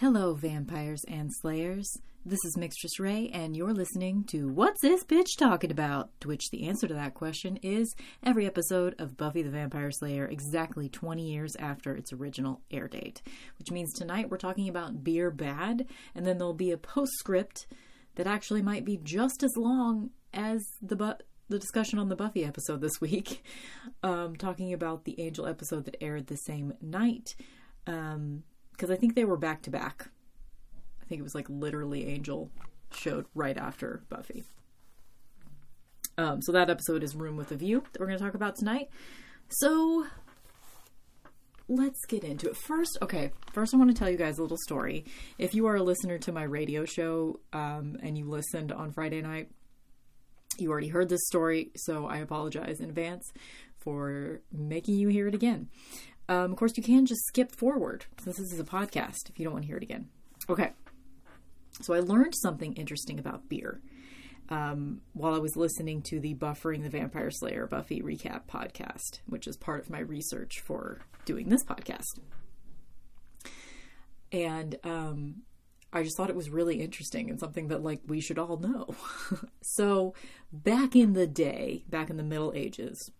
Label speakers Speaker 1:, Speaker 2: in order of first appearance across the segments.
Speaker 1: Hello, vampires and slayers. This is Mixtress Ray, and you're listening to What's This Bitch Talking About? To which the answer to that question is every episode of Buffy the Vampire Slayer exactly 20 years after its original air date. Which means tonight we're talking about Beer Bad, and then there'll be a postscript that actually might be just as long as the the discussion on the Buffy episode this week, um, talking about the Angel episode that aired the same night. Um, because I think they were back to back. I think it was like literally Angel showed right after Buffy. Um, so that episode is Room with a View that we're going to talk about tonight. So let's get into it. First, okay, first I want to tell you guys a little story. If you are a listener to my radio show um, and you listened on Friday night, you already heard this story, so I apologize in advance for making you hear it again. Um, of course, you can just skip forward since this is a podcast if you don't want to hear it again. Okay. So I learned something interesting about beer um, while I was listening to the Buffering the Vampire Slayer Buffy recap podcast, which is part of my research for doing this podcast. And um, I just thought it was really interesting and something that like we should all know. so back in the day, back in the Middle Ages,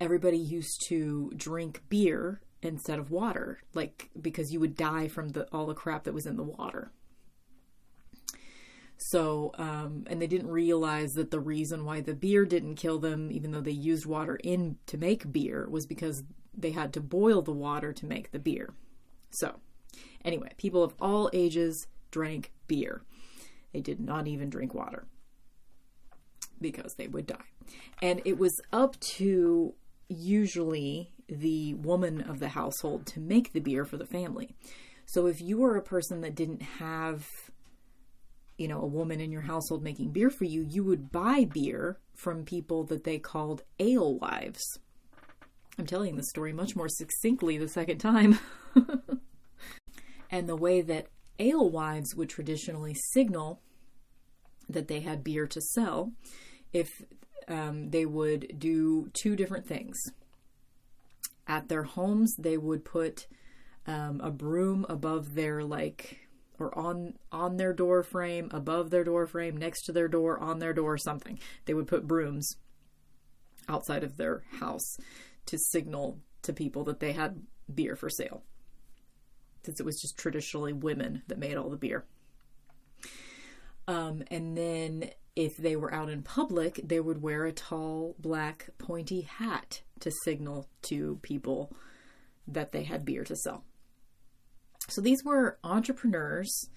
Speaker 1: everybody used to drink beer instead of water, like because you would die from the all the crap that was in the water. So, um, and they didn't realize that the reason why the beer didn't kill them, even though they used water in to make beer, was because they had to boil the water to make the beer. So, anyway, people of all ages drank beer. They did not even drink water because they would die. And it was up to usually the woman of the household to make the beer for the family. So if you were a person that didn't have you know a woman in your household making beer for you, you would buy beer from people that they called alewives. I'm telling the story much more succinctly the second time. and the way that alewives would traditionally signal that they had beer to sell if um, they would do two different things. At their homes, they would put um, a broom above their like or on on their door frame, above their door frame, next to their door, on their door, something. They would put brooms outside of their house to signal to people that they had beer for sale. Since it was just traditionally women that made all the beer. Um, and then if they were out in public, they would wear a tall black pointy hat to signal to people that they had beer to sell. So these were entrepreneurs.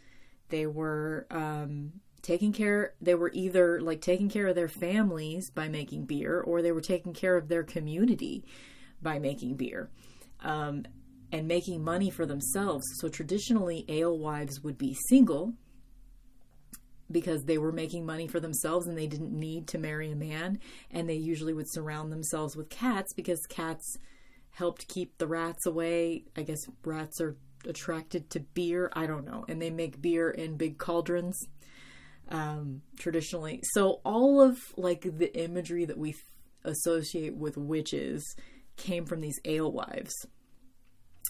Speaker 1: They were um, taking care, they were either like taking care of their families by making beer, or they were taking care of their community by making beer. Um, and making money for themselves. So traditionally, alewives would be single because they were making money for themselves and they didn't need to marry a man. And they usually would surround themselves with cats because cats helped keep the rats away. I guess rats are attracted to beer. I don't know. And they make beer in big cauldrons um, traditionally. So all of like the imagery that we associate with witches came from these alewives.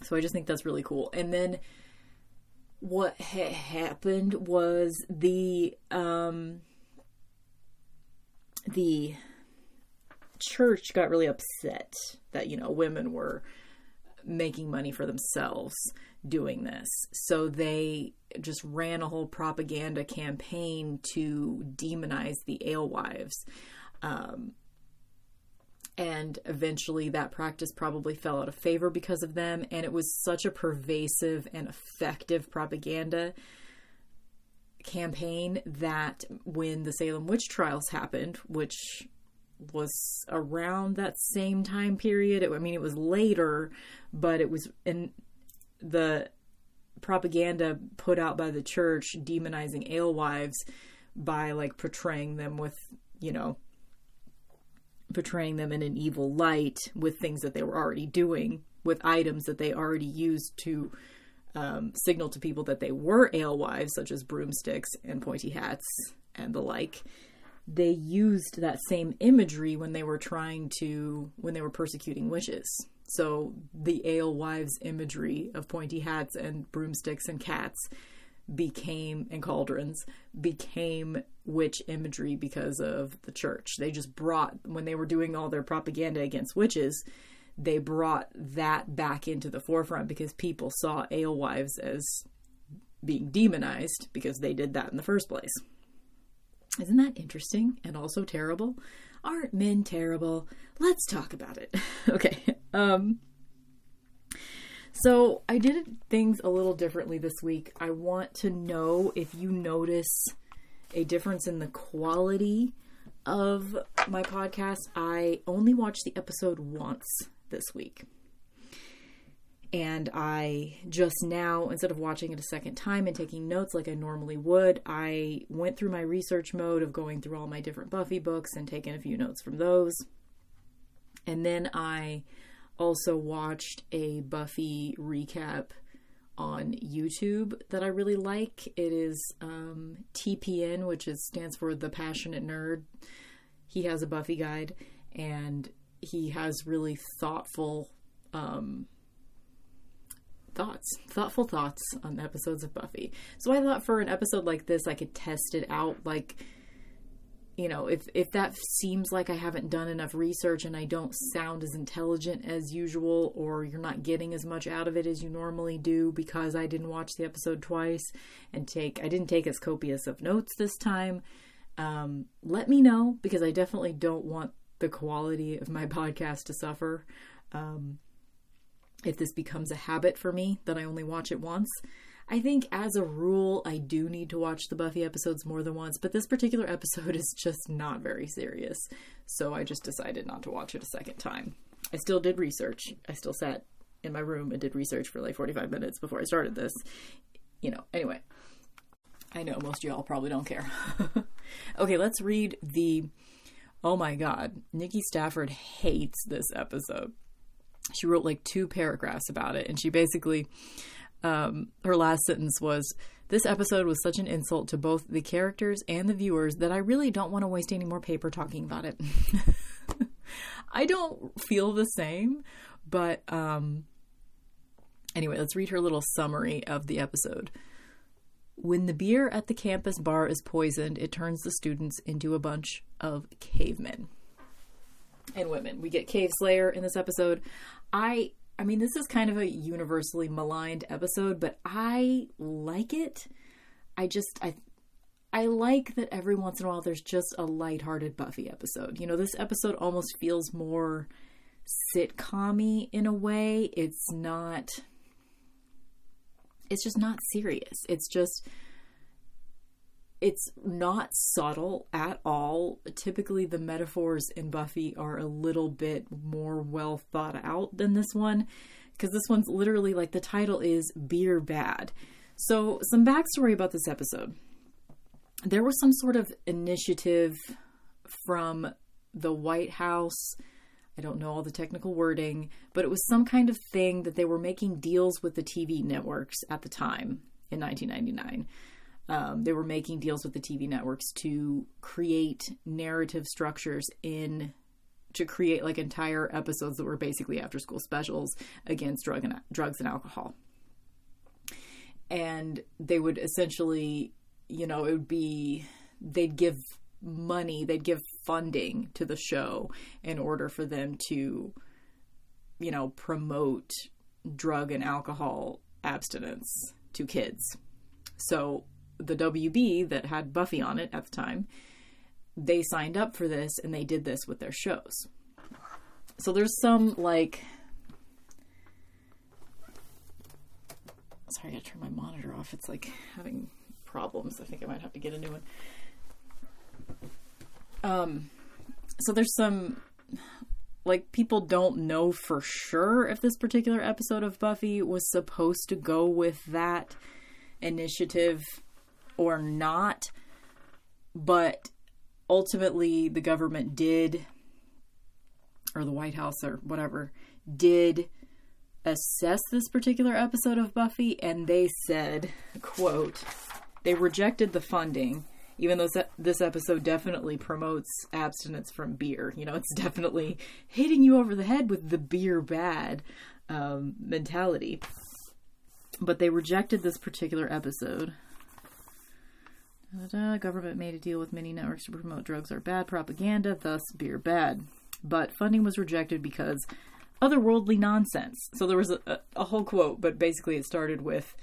Speaker 1: So I just think that's really cool. And then what had happened was the um the church got really upset that you know women were making money for themselves doing this. So they just ran a whole propaganda campaign to demonize the alewives. Um, and eventually that practice probably fell out of favor because of them and it was such a pervasive and effective propaganda campaign that when the Salem witch trials happened which was around that same time period it, I mean it was later but it was in the propaganda put out by the church demonizing alewives by like portraying them with you know portraying them in an evil light with things that they were already doing, with items that they already used to um, signal to people that they were alewives, such as broomsticks and pointy hats and the like. They used that same imagery when they were trying to, when they were persecuting witches. So the alewives imagery of pointy hats and broomsticks and cats became and cauldrons became witch imagery because of the church. They just brought when they were doing all their propaganda against witches, they brought that back into the forefront because people saw alewives as being demonized because they did that in the first place. Isn't that interesting and also terrible? Aren't men terrible? Let's talk about it. okay. Um so I did things a little differently this week. I want to know if you notice a difference in the quality of my podcast. I only watched the episode once this week. And I just now, instead of watching it a second time and taking notes like I normally would, I went through my research mode of going through all my different Buffy books and taking a few notes from those. And then I also watched a Buffy recap on YouTube that I really like. It is um, TPN, which is stands for the Passionate Nerd. He has a Buffy guide, and he has really thoughtful um, thoughts, thoughtful thoughts on episodes of Buffy. So I thought for an episode like this, I could test it out, like you know, if if that seems like I haven't done enough research and I don't sound as intelligent as usual or you're not getting as much out of it as you normally do because I didn't watch the episode twice and take I didn't take as copious of notes this time, um, let me know because I definitely don't want the quality of my podcast to suffer. Um, if this becomes a habit for me that I only watch it once, I think as a rule, I do need to watch the Buffy episodes more than once, but this particular episode is just not very serious. So I just decided not to watch it a second time. I still did research. I still sat in my room and did research for like 45 minutes before I started this. You know, anyway. I know most y'all probably don't care. okay, let's read the. Oh my god, Nikki Stafford hates this episode. She wrote like two paragraphs about it, and she basically um, her last sentence was this episode was such an insult to both the characters and the viewers that I really don't want to waste any more paper talking about it. I don't feel the same, but um, anyway, let's read her little summary of the episode. When the beer at the campus bar is poisoned, it turns the students into a bunch of cavemen and women. We get Cave Slayer in this episode. I I mean, this is kind of a universally maligned episode, but I like it. I just I I like that every once in a while there's just a lighthearted Buffy episode. You know, this episode almost feels more sitcom in a way. It's not it's just not serious. It's just it's not subtle at all. Typically, the metaphors in Buffy are a little bit more well thought out than this one, because this one's literally like the title is Beer Bad. So, some backstory about this episode there was some sort of initiative from the White House. I don't know all the technical wording, but it was some kind of thing that they were making deals with the TV networks at the time in 1999 um, they were making deals with the TV networks to create narrative structures in to create like entire episodes that were basically after school specials against drug and drugs and alcohol. And they would essentially, you know, it would be they'd give money, they'd give funding to the show in order for them to, you know, promote drug and alcohol abstinence to kids. So the WB that had Buffy on it at the time, they signed up for this and they did this with their shows. So there's some like Sorry, I gotta turn my monitor off. It's like having problems. I think I might have to get a new one. Um so there's some like people don't know for sure if this particular episode of Buffy was supposed to go with that initiative or not. But ultimately, the government did, or the White House or whatever, did assess this particular episode of Buffy, and they said, quote, they rejected the funding even though this episode definitely promotes abstinence from beer. You know, it's definitely hitting you over the head with the beer bad um, mentality. But they rejected this particular episode. Da-da, government made a deal with many networks to promote drugs are bad propaganda, thus beer bad. But funding was rejected because otherworldly nonsense. So there was a, a whole quote, but basically it started with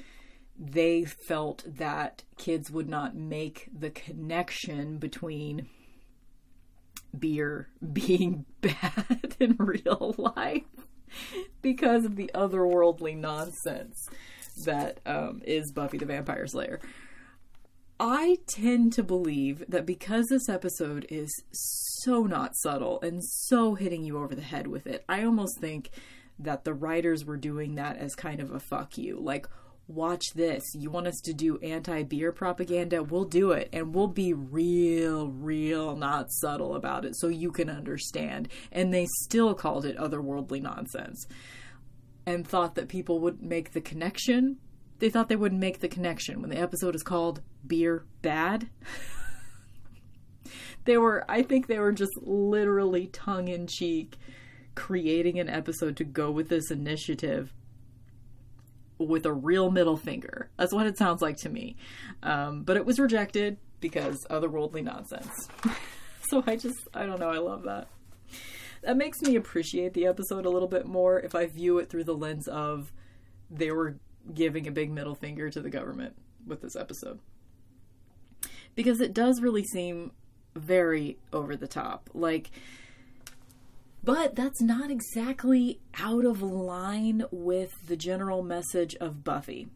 Speaker 1: they felt that kids would not make the connection between beer being bad in real life because of the otherworldly nonsense that um, is Buffy the Vampire Slayer. I tend to believe that because this episode is so not subtle and so hitting you over the head with it, I almost think that the writers were doing that as kind of a fuck you. Like, watch this. You want us to do anti beer propaganda? We'll do it. And we'll be real, real not subtle about it so you can understand. And they still called it otherworldly nonsense and thought that people would make the connection. They thought they wouldn't make the connection when the episode is called Beer Bad. they were, I think they were just literally tongue in cheek creating an episode to go with this initiative with a real middle finger. That's what it sounds like to me. Um, but it was rejected because otherworldly nonsense. so I just, I don't know, I love that. That makes me appreciate the episode a little bit more if I view it through the lens of they were giving a big middle finger to the government with this episode. Because it does really seem very over the top. Like, but that's not exactly out of line with the general message of Buffy.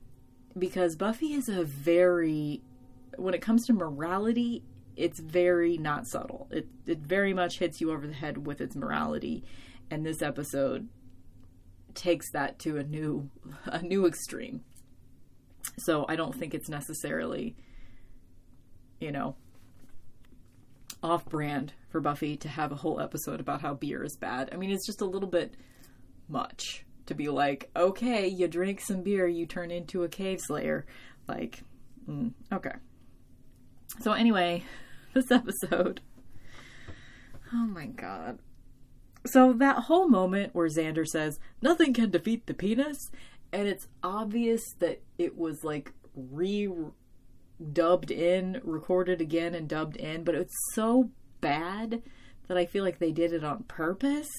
Speaker 1: Because Buffy is a very, when it comes to morality, it's very not subtle. It, it very much hits you over the head with its morality. And this episode takes that to a new a new extreme. So I don't think it's necessarily you know off brand for Buffy to have a whole episode about how beer is bad. I mean, it's just a little bit much to be like, okay, you drink some beer, you turn into a cave slayer. Like, mm, okay. So, anyway, this episode. Oh my god. So, that whole moment where Xander says, nothing can defeat the penis, and it's obvious that it was like re dubbed in, recorded again, and dubbed in, but it's so bad that I feel like they did it on purpose.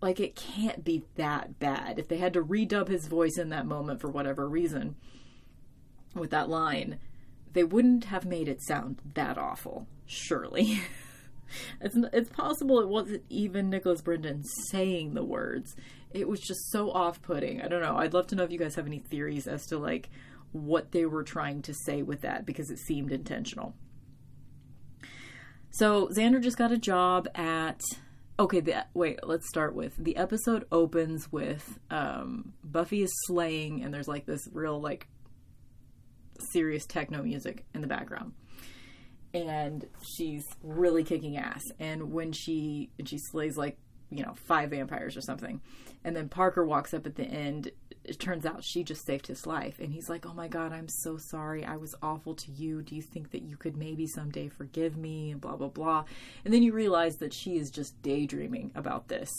Speaker 1: Like, it can't be that bad. If they had to redub his voice in that moment for whatever reason with that line, they wouldn't have made it sound that awful, surely. it's, it's possible it wasn't even Nicholas Brendon saying the words. It was just so off putting. I don't know. I'd love to know if you guys have any theories as to, like, what they were trying to say with that because it seemed intentional. So Xander just got a job at. Okay, the, wait. Let's start with the episode opens with um, Buffy is slaying, and there's like this real like serious techno music in the background, and she's really kicking ass. And when she and she slays like you know five vampires or something, and then Parker walks up at the end it turns out she just saved his life. And he's like, Oh my God, I'm so sorry. I was awful to you. Do you think that you could maybe someday forgive me? And blah, blah, blah. And then you realize that she is just daydreaming about this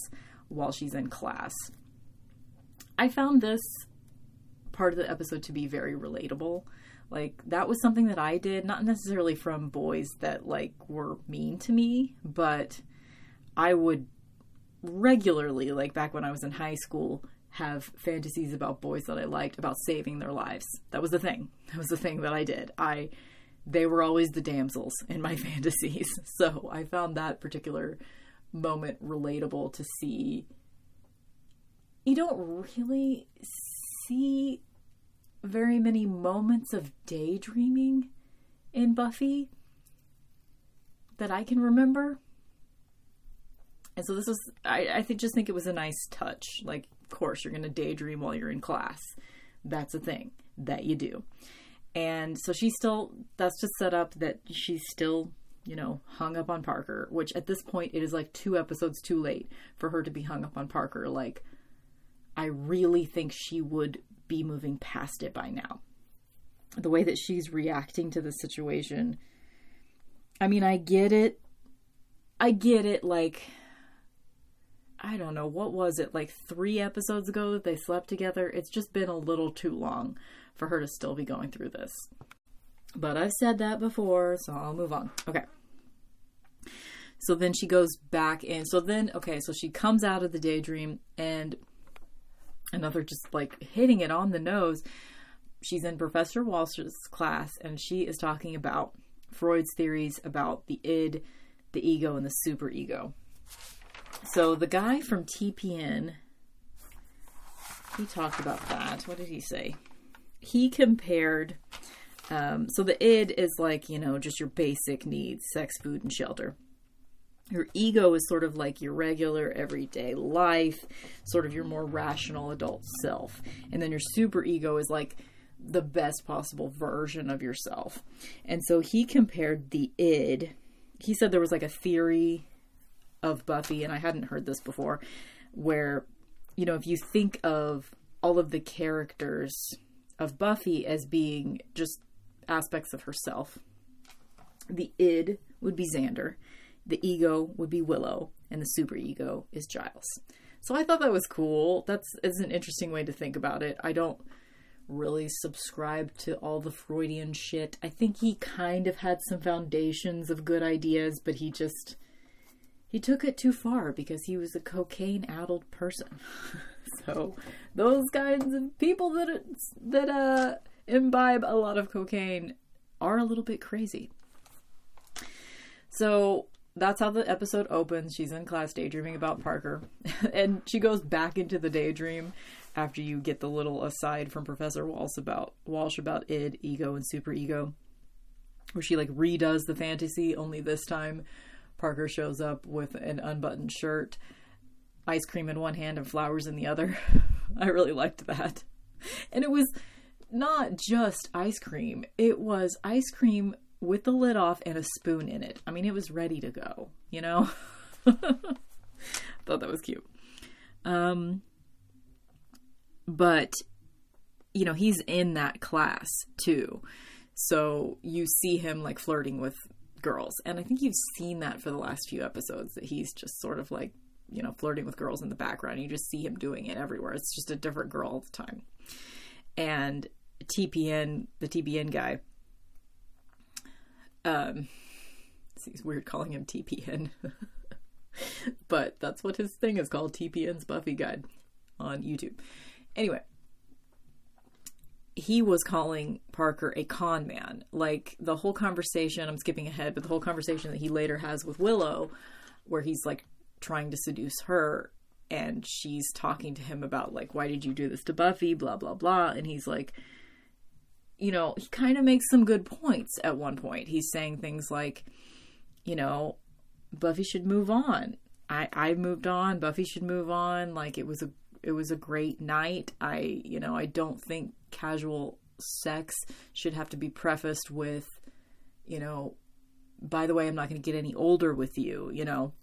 Speaker 1: while she's in class. I found this part of the episode to be very relatable. Like, that was something that I did, not necessarily from boys that, like, were mean to me, but I would regularly, like back when I was in high school, have fantasies about boys that I liked about saving their lives. That was the thing. That was the thing that I did. I they were always the damsels in my fantasies. So I found that particular moment relatable to see. You don't really see very many moments of daydreaming in Buffy that I can remember. And so this is I, I think just think it was a nice touch. Like of course, you're going to daydream while you're in class. That's a thing that you do. And so she's still, that's just set up that she's still, you know, hung up on Parker, which at this point it is like two episodes too late for her to be hung up on Parker. Like, I really think she would be moving past it by now. The way that she's reacting to the situation I mean, I get it. I get it. Like, I don't know, what was it, like three episodes ago that they slept together? It's just been a little too long for her to still be going through this. But I've said that before, so I'll move on. Okay. So then she goes back in. So then, okay, so she comes out of the daydream and another just like hitting it on the nose. She's in Professor Walsh's class and she is talking about Freud's theories about the id, the ego, and the superego. So the guy from TPN, he talked about that. What did he say? He compared. Um, so the id is like you know just your basic needs: sex, food, and shelter. Your ego is sort of like your regular everyday life, sort of your more rational adult self. And then your super ego is like the best possible version of yourself. And so he compared the id. He said there was like a theory of Buffy, and I hadn't heard this before, where, you know, if you think of all of the characters of Buffy as being just aspects of herself, the id would be Xander, the ego would be Willow, and the super ego is Giles. So I thought that was cool. That's is an interesting way to think about it. I don't really subscribe to all the Freudian shit. I think he kind of had some foundations of good ideas, but he just he took it too far because he was a cocaine addled person. so those kinds of people that that uh imbibe a lot of cocaine are a little bit crazy. So that's how the episode opens. She's in class daydreaming about Parker, and she goes back into the daydream after you get the little aside from Professor Walsh about Walsh about id, ego, and superego, where she like redoes the fantasy. Only this time, Parker shows up with an unbuttoned shirt, ice cream in one hand, and flowers in the other. I really liked that, and it was not just ice cream. It was ice cream with the lid off and a spoon in it. I mean, it was ready to go, you know? Thought that was cute. Um, but, you know, he's in that class too. So you see him like flirting with girls. And I think you've seen that for the last few episodes that he's just sort of like, you know, flirting with girls in the background. You just see him doing it everywhere. It's just a different girl all the time. And TPN, the TPN guy, um, it's weird calling him TPN, but that's what his thing is called TPN's Buffy Guide on YouTube. Anyway, he was calling Parker a con man. Like the whole conversation, I'm skipping ahead, but the whole conversation that he later has with Willow, where he's like trying to seduce her and she's talking to him about like why did you do this to Buffy blah blah blah and he's like you know, he kind of makes some good points at one point. He's saying things like, you know, Buffy should move on. I I moved on. Buffy should move on. Like it was a it was a great night. I you know I don't think casual sex should have to be prefaced with, you know, by the way, I'm not going to get any older with you. You know,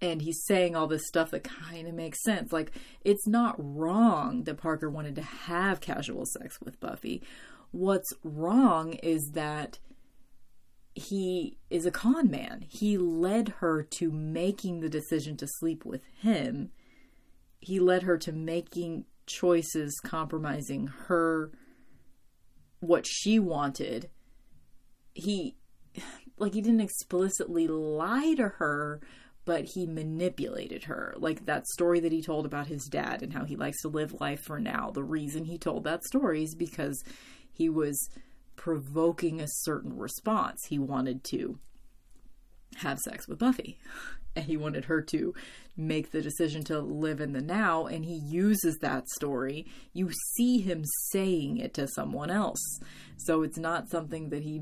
Speaker 1: and he's saying all this stuff that kind of makes sense. Like, it's not wrong that Parker wanted to have casual sex with Buffy. What's wrong is that he is a con man. He led her to making the decision to sleep with him. He led her to making choices compromising her what she wanted. He like he didn't explicitly lie to her, but he manipulated her. Like that story that he told about his dad and how he likes to live life for now. The reason he told that story is because he was provoking a certain response. He wanted to have sex with Buffy. And he wanted her to make the decision to live in the now. And he uses that story. You see him saying it to someone else. So it's not something that he,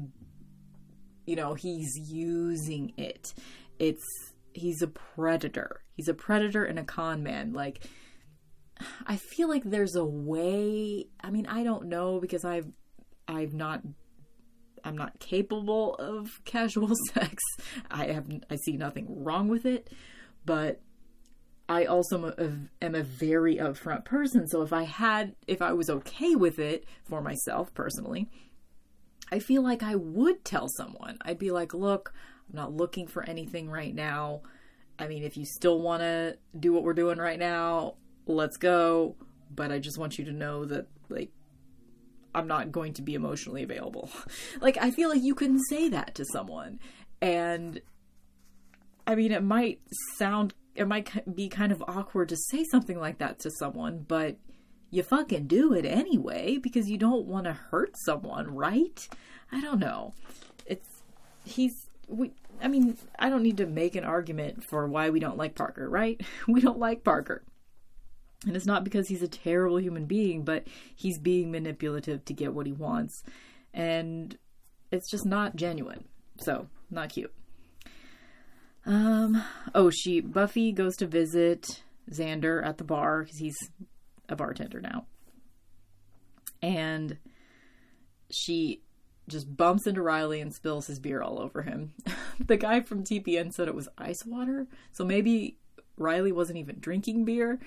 Speaker 1: you know, he's using it. It's he's a predator. He's a predator and a con man. Like I feel like there's a way. I mean, I don't know because I've I've not I'm not capable of casual sex. I have I see nothing wrong with it, but I also am a very upfront person. So if I had if I was okay with it for myself personally, I feel like I would tell someone. I'd be like, look, I'm not looking for anything right now. I mean, if you still want to do what we're doing right now, let's go. But I just want you to know that, like, I'm not going to be emotionally available. like, I feel like you can say that to someone. And I mean, it might sound, it might be kind of awkward to say something like that to someone, but you fucking do it anyway because you don't want to hurt someone, right? I don't know. It's, he's, we, I mean, I don't need to make an argument for why we don't like Parker, right? We don't like Parker. And it's not because he's a terrible human being, but he's being manipulative to get what he wants. And it's just not genuine. So, not cute. Um, oh, she, Buffy goes to visit Xander at the bar because he's a bartender now. And she just bumps into Riley and spills his beer all over him. the guy from TPN said it was ice water, so maybe Riley wasn't even drinking beer.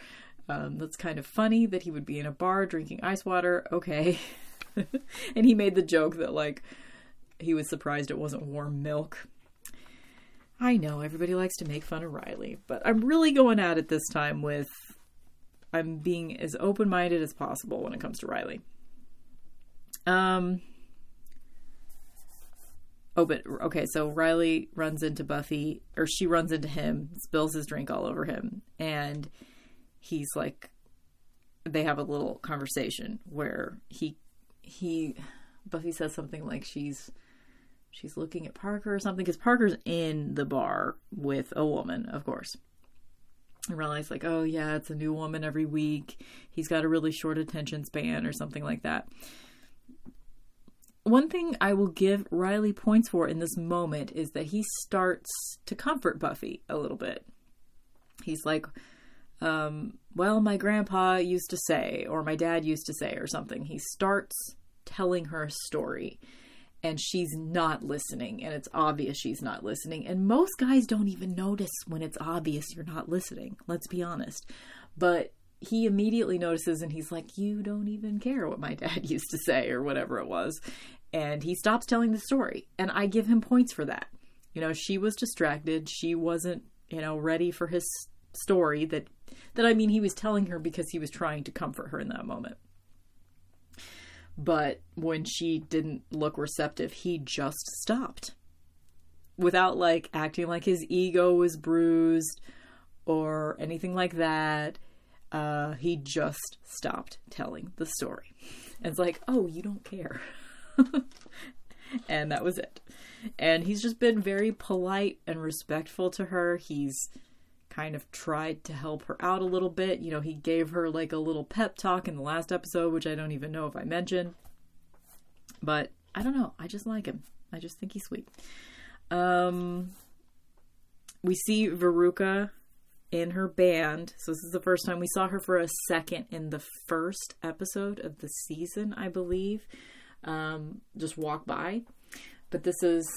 Speaker 1: Um, that's kind of funny that he would be in a bar drinking ice water. Okay. and he made the joke that, like, he was surprised it wasn't warm milk. I know everybody likes to make fun of Riley, but I'm really going at it this time with I'm being as open minded as possible when it comes to Riley. Um, Oh, but okay, so Riley runs into Buffy, or she runs into him, spills his drink all over him, and he's like, they have a little conversation where he, he, Buffy says something like she's, she's looking at Parker or something, because Parker's in the bar with a woman, of course. And Riley's like, oh yeah, it's a new woman every week. He's got a really short attention span or something like that one thing I will give Riley points for in this moment is that he starts to comfort Buffy a little bit. He's like, um, well, my grandpa used to say, or my dad used to say, or something. He starts telling her a story, and she's not listening, and it's obvious she's not listening. And most guys don't even notice when it's obvious you're not listening, let's be honest. But he immediately notices and he's like, You don't even care what my dad used to say, or whatever it was and he stops telling the story and i give him points for that. You know she was distracted. She wasn't you know ready for his story that that i mean he was telling her because he was trying to comfort her in that moment. But when she didn't look receptive he just stopped. Without like acting like his ego was bruised or anything like that uh, he just stopped telling the story. And it's like oh you don't care and that was it. And he's just been very polite and respectful to her. He's kind of tried to help her out a little bit. You know, he gave her like a little pep talk in the last episode, which I don't even know if I mentioned. But I don't know. I just like him. I just think he's sweet. Um, we see Veruca in her band. So this is the first time we saw her for a second in the first episode of the season, I believe um, just walk by. But this is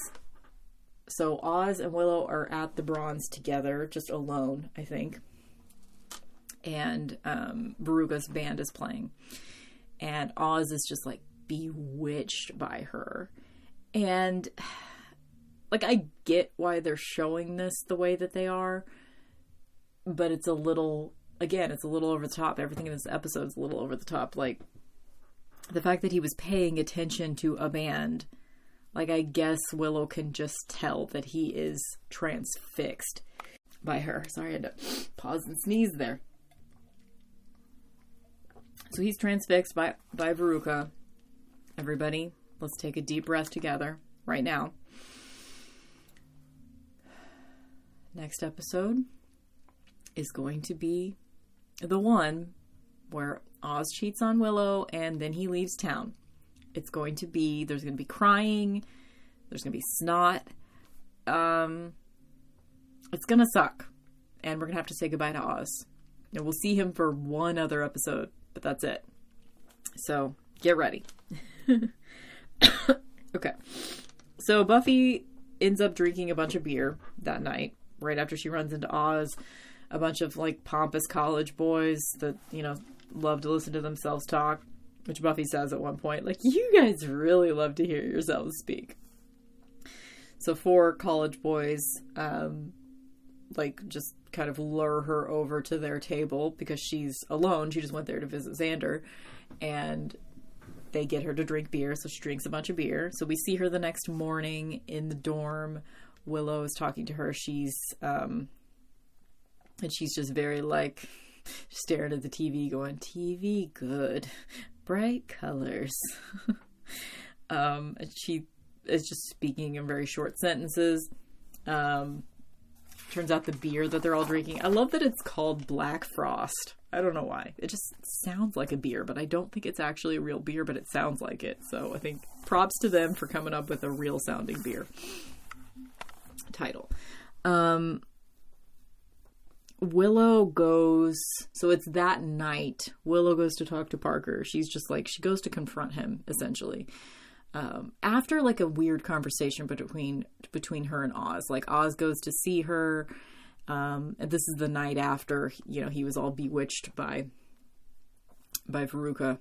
Speaker 1: so Oz and Willow are at the bronze together, just alone, I think. And um, Veruca's band is playing. And Oz is just like bewitched by her. And like, I get why they're showing this the way that they are, but it's a little, again, it's a little over the top. Everything in this episode is a little over the top. Like, the fact that he was paying attention to a band, like I guess Willow can just tell that he is transfixed by her. Sorry, I had to pause and sneeze there. So he's transfixed by by Veruca. Everybody, let's take a deep breath together right now. Next episode is going to be the one where Oz cheats on Willow and then he leaves town. It's going to be there's going to be crying, there's going to be snot. Um it's going to suck. And we're going to have to say goodbye to Oz. And we'll see him for one other episode, but that's it. So, get ready. okay. So Buffy ends up drinking a bunch of beer that night right after she runs into Oz a bunch of like pompous college boys that you know love to listen to themselves talk. which Buffy says at one point, like, you guys really love to hear yourselves speak. So four college boys, um, like, just kind of lure her over to their table because she's alone. She just went there to visit Xander. And they get her to drink beer, so she drinks a bunch of beer. So we see her the next morning in the dorm. Willow is talking to her. She's um and she's just very like staring at the TV going, TV good. Bright colors. um she is just speaking in very short sentences. Um turns out the beer that they're all drinking. I love that it's called Black Frost. I don't know why. It just sounds like a beer, but I don't think it's actually a real beer, but it sounds like it. So I think props to them for coming up with a real sounding beer title. Um, Willow goes, so it's that night. Willow goes to talk to Parker. She's just like, she goes to confront him, essentially. Um, after like a weird conversation between between her and Oz, like Oz goes to see her um, and this is the night after, you know, he was all bewitched by by Veruca.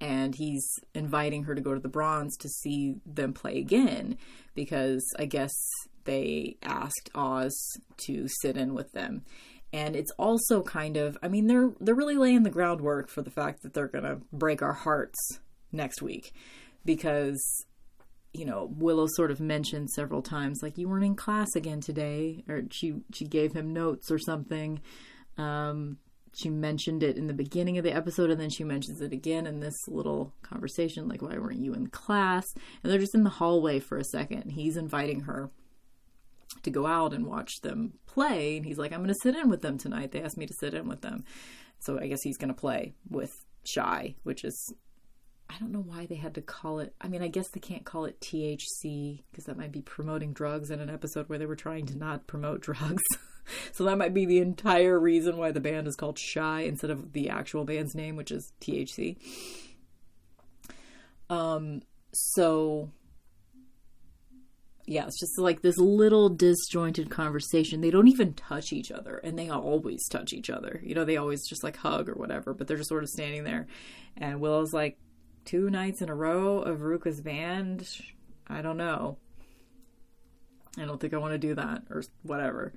Speaker 1: And he's inviting her to go to the Bronze to see them play again because I guess they asked Oz to sit in with them. And it's also kind of I mean they're they're really laying the groundwork for the fact that they're going to break our hearts next week because you know, Willow sort of mentioned several times, like you weren't in class again today, or she she gave him notes or something. Um, she mentioned it in the beginning of the episode, and then she mentions it again in this little conversation, like why weren't you in class? And they're just in the hallway for a second. He's inviting her to go out and watch them play, and he's like, I'm going to sit in with them tonight. They asked me to sit in with them, so I guess he's going to play with Shy, which is I don't know why they had to call it. I mean, I guess they can't call it THC because that might be promoting drugs in an episode where they were trying to not promote drugs. so that might be the entire reason why the band is called Shy instead of the actual band's name, which is THC. Um, so yeah, it's just like this little disjointed conversation. They don't even touch each other, and they always touch each other. You know, they always just like hug or whatever, but they're just sort of standing there. And Willow's like, two nights in a row of Veruca's band, I don't know. I don't think I want to do that or whatever.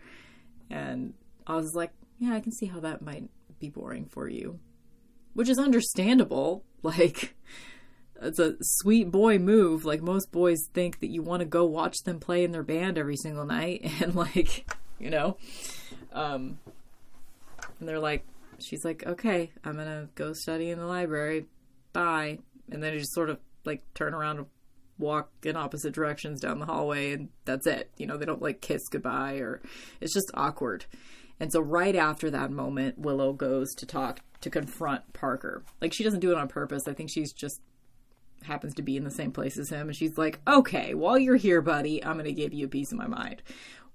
Speaker 1: And I was like, yeah, I can see how that might be boring for you. Which is understandable. Like, it's a sweet boy move. Like, most boys think that you want to go watch them play in their band every single night. And, like, you know, um, and they're like, she's like, okay, I'm going to go study in the library. Bye and then they just sort of like turn around and walk in opposite directions down the hallway and that's it. You know they don't like kiss goodbye or it's just awkward. And so right after that moment willow goes to talk to confront parker. Like she doesn't do it on purpose. I think she's just happens to be in the same place as him and she's like okay while you're here buddy i'm going to give you a piece of my mind.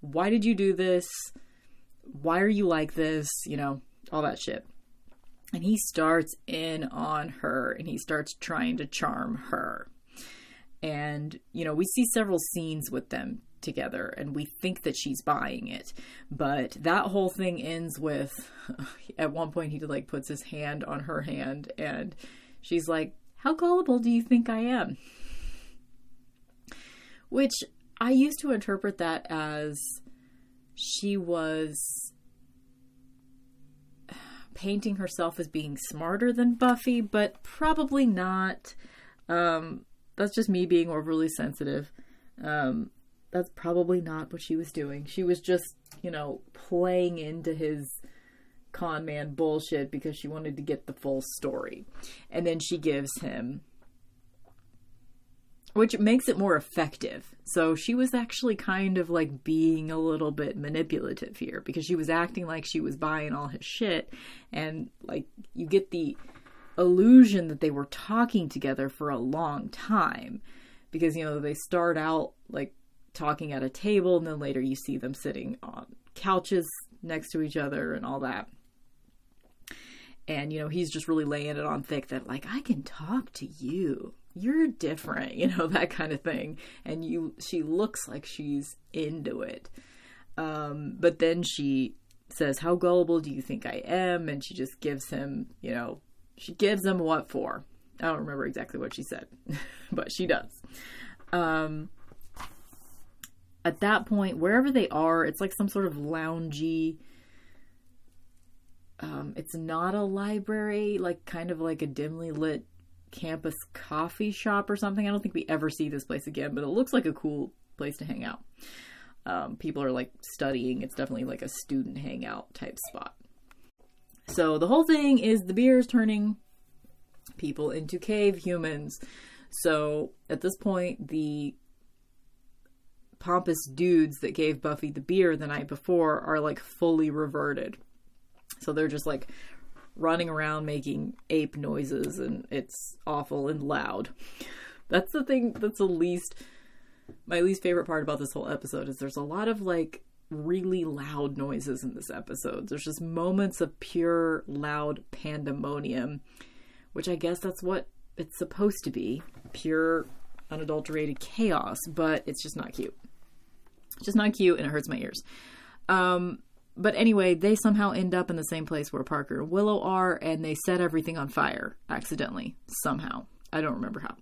Speaker 1: Why did you do this? Why are you like this? You know all that shit. And he starts in on her and he starts trying to charm her. And, you know, we see several scenes with them together and we think that she's buying it. But that whole thing ends with at one point he like puts his hand on her hand and she's like, How gullible do you think I am? Which I used to interpret that as she was painting herself as being smarter than Buffy, but probably not. Um, that's just me being overly sensitive. Um, that's probably not what she was doing. She was just, you know, playing into his con man bullshit because she wanted to get the full story. And then she gives him which makes it more effective. So she was actually kind of like being a little bit manipulative here because she was acting like she was buying all his shit and like you get the illusion that they were talking together for a long time because you know they start out like talking at a table and then later you see them sitting on couches next to each other and all that and you know he's just really laying it on thick that like I can talk to you you're different, you know, that kind of thing. And you she looks like she's into it. Um, but then she says, How gullible do you think I am? And she just gives him, you know, She gives them what for? I don't remember exactly what she said, but she does. Um, at that point, wherever they are, it's like some sort of loungy. Um, it's not a library, like kind of like a dimly lit campus coffee shop or something. I don't think we ever see this place again, but it looks like a cool place to hang out. Um, people are like studying. It's definitely like a student hangout type spot. So the whole thing is the beer is turning people into cave humans. So at this point, the pompous dudes that gave Buffy the beer the night before are like fully reverted. So they're just like running around making ape noises and it's awful and loud. That's the thing that's the least my least favorite part about this whole episode is there's a lot of like really loud noises in this episode. There's just moments of pure loud pandemonium, which I guess that's what it's supposed to be. Pure unadulterated chaos, but it's just not cute. It's just not cute and it hurts my ears. Um but anyway, they somehow end up in the same place where Parker and Willow are, and they set everything on fire accidentally, somehow. I don't remember how.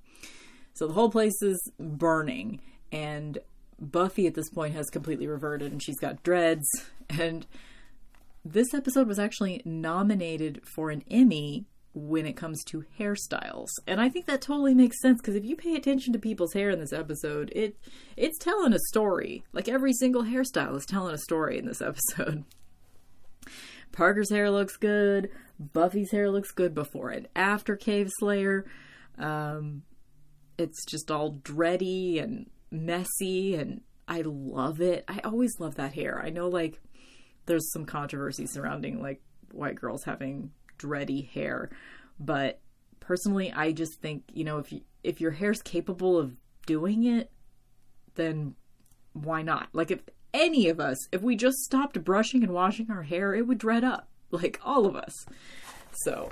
Speaker 1: So the whole place is burning, and Buffy at this point has completely reverted, and she's got dreads. And this episode was actually nominated for an Emmy when it comes to hairstyles. And I think that totally makes sense because if you pay attention to people's hair in this episode, it it's telling a story. Like every single hairstyle is telling a story in this episode. Parker's hair looks good. Buffy's hair looks good before and after Cave Slayer. Um, it's just all dready and messy, and I love it. I always love that hair. I know, like, there's some controversy surrounding like white girls having dready hair. But personally, I just think, you know, if you, if your hair's capable of doing it, then why not? Like if any of us, if we just stopped brushing and washing our hair, it would dread up. Like all of us. So,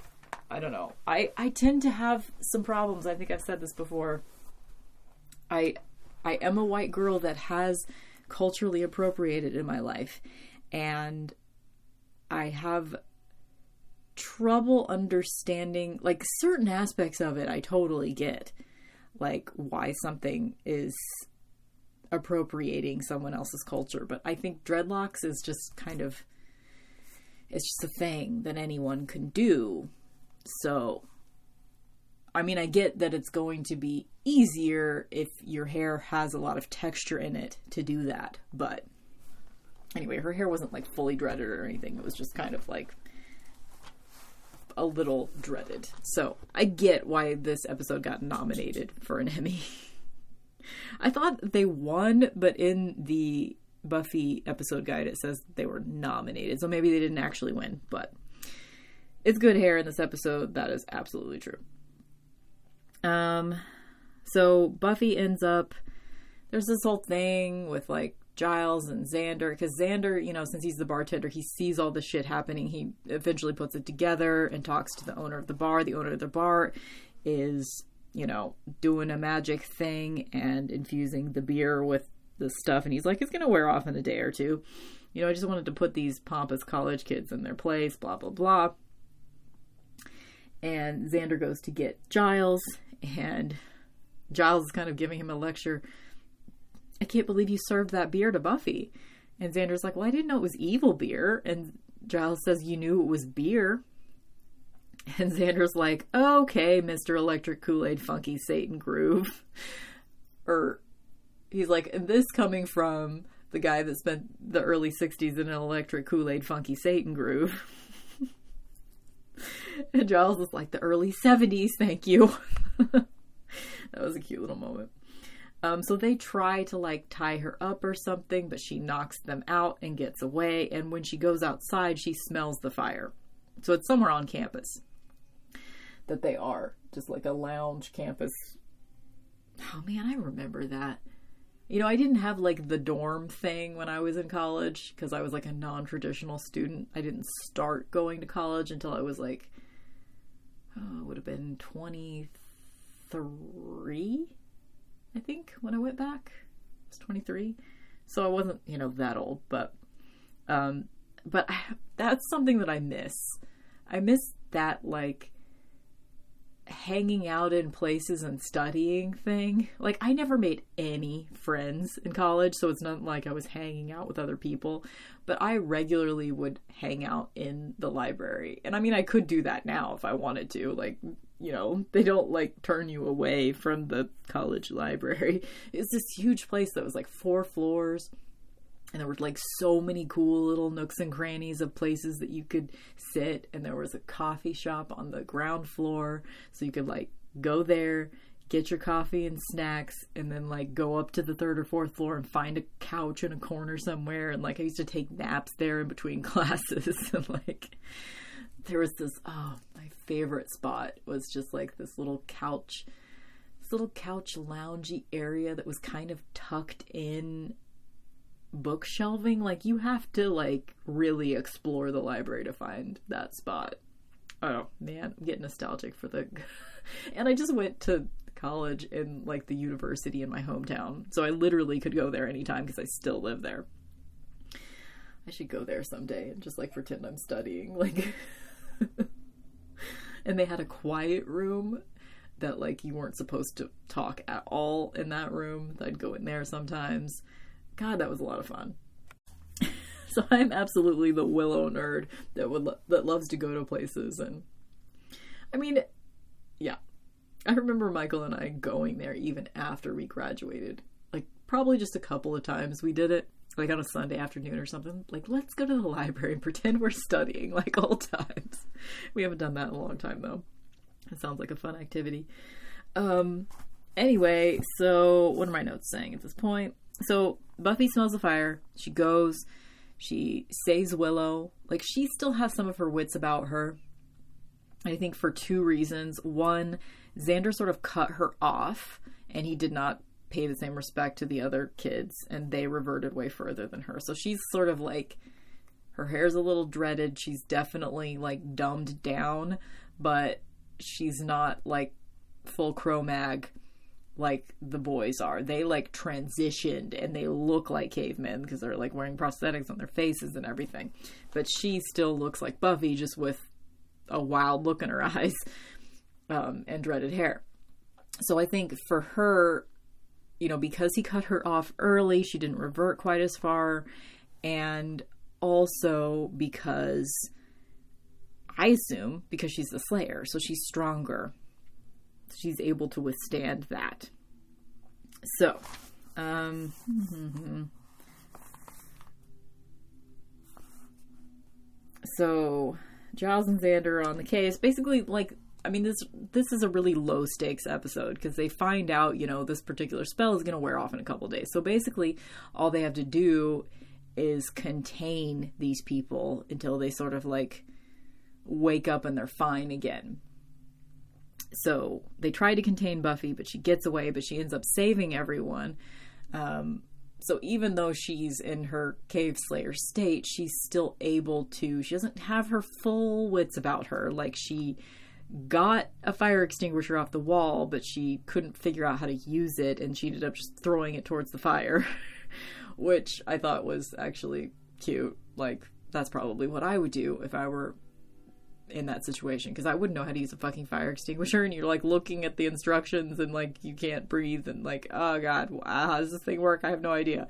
Speaker 1: I don't know. I I tend to have some problems. I think I've said this before. I I am a white girl that has culturally appropriated in my life and I have trouble understanding like certain aspects of it I totally get. Like why something is appropriating someone else's culture, but I think dreadlocks is just kind of it's just a thing that anyone can do. So I mean, I get that it's going to be easier if your hair has a lot of texture in it to do that, but anyway, her hair wasn't like fully dreaded or anything. It was just kind of like a little dreaded. So I get why this episode got nominated for an Emmy. I thought they won, but in the Buffy episode guide it says they were nominated. So maybe they didn't actually win, but it's good hair in this episode. That is absolutely true. Um so Buffy ends up there's this whole thing with like Giles and Xander because Xander, you know, since he's the bartender, he sees all the shit happening. He eventually puts it together and talks to the owner of the bar. The owner of the bar is, you know, doing a magic thing and infusing the beer with the stuff. And he's like, it's going to wear off in a day or two. You know, I just wanted to put these pompous college kids in their place, blah, blah, blah. And Xander goes to get Giles, and Giles is kind of giving him a lecture I can't believe you served that beer to Buffy. And Xander's like, Well, I didn't know it was evil beer. And Giles says, You knew it was beer. And Xander's like, Okay, Mr. Electric Kool Aid Funky Satan Groove. or he's like, this coming from the guy that spent the early 60s in an electric Kool Aid Funky Satan Groove. and Giles is like, The early 70s, thank you. that was a cute little moment. Um, so they try to like tie her up or something, but she knocks them out and gets away. And when she goes outside, she smells the fire. So it's somewhere on campus that they are, just like a lounge campus. Oh man, I remember that. You know, I didn't have like the dorm thing when I was in college because I was like a non traditional student. I didn't start going to college until I was like, oh, would have been 23 I think, when I went back. I was 23. So I wasn't, you know, that old, but um but I, that's something that I miss. I miss that like hanging out in places and studying thing. Like, I never made any friends in college, so it's not like I was hanging out with other people, but I regularly would hang out in the library. And I mean, I could do that now if I wanted to. Like, you know, they don't like turn you away from the college library. It's this huge place that was like four floors and there were like so many cool little nooks and crannies of places that you could sit and there was a coffee shop on the ground floor. So you could like go there get your coffee and snacks and then like go up to the third or fourth floor and find a couch in a corner somewhere. And like I used to take naps there in between classes. And like there was this oh my favorite spot was just like this little couch this little couch loungy area that was kind of tucked in book shelving like you have to like really explore the library to find that spot. Oh man i'm getting nostalgic for the and i just went to college in like the university in my hometown so i literally could go there anytime because i still live there. I should go there someday and just like pretend i'm studying like and they had a quiet room that like you weren't supposed to talk at all in that room i'd go in there sometimes God, that was a lot of fun. so I'm absolutely the Willow nerd that would lo- that loves to go to places and I mean, yeah. I remember Michael and I going there even after we graduated. Like probably just a couple of times we did it like on a Sunday afternoon or something. Like let's go to the library and pretend we're studying like old times. We haven't done that in a long time though. It sounds like a fun activity. Um anyway, so what are my notes saying at this point? So Buffy smells the fire. She goes. She saves Willow. Like she still has some of her wits about her. I think for two reasons. One, Xander sort of cut her off, and he did not pay the same respect to the other kids, and they reverted way further than her. So she's sort of like her hair's a little dreaded. She's definitely like dumbed down, but she's not like full Cro-Mag like the boys are. They like transitioned and they look like cavemen because they're like wearing prosthetics on their faces and everything. But she still looks like Buffy just with a wild look in her eyes um, and dreaded hair. So I think for her, you know, because he cut her off early, she didn't revert quite as far. And also because I assume because she's the Slayer, so she's stronger she's able to withstand that. So, um, so Giles and Xander on the case. Basically, like I mean, this this is a really low stakes episode because they find out, you know, this particular spell is going to wear off in a couple days. So basically, all they have to do is contain these people until they sort of like wake up and they're fine again. So they try to contain Buffy, but she gets away, but she ends up saving everyone. Um, so even though she's in her cave slayer state, she's still able to, she doesn't have her full wits about her. Like she got a fire extinguisher off the wall, but she couldn't figure out how to use it, and she ended up just throwing it towards the fire, which I thought was actually cute. Like, that's probably what I would do if I were in that situation because I wouldn't know how to use a fucking fire extinguisher and you're like looking at the instructions and like you can't breathe and like oh god how does this thing work? I have no idea.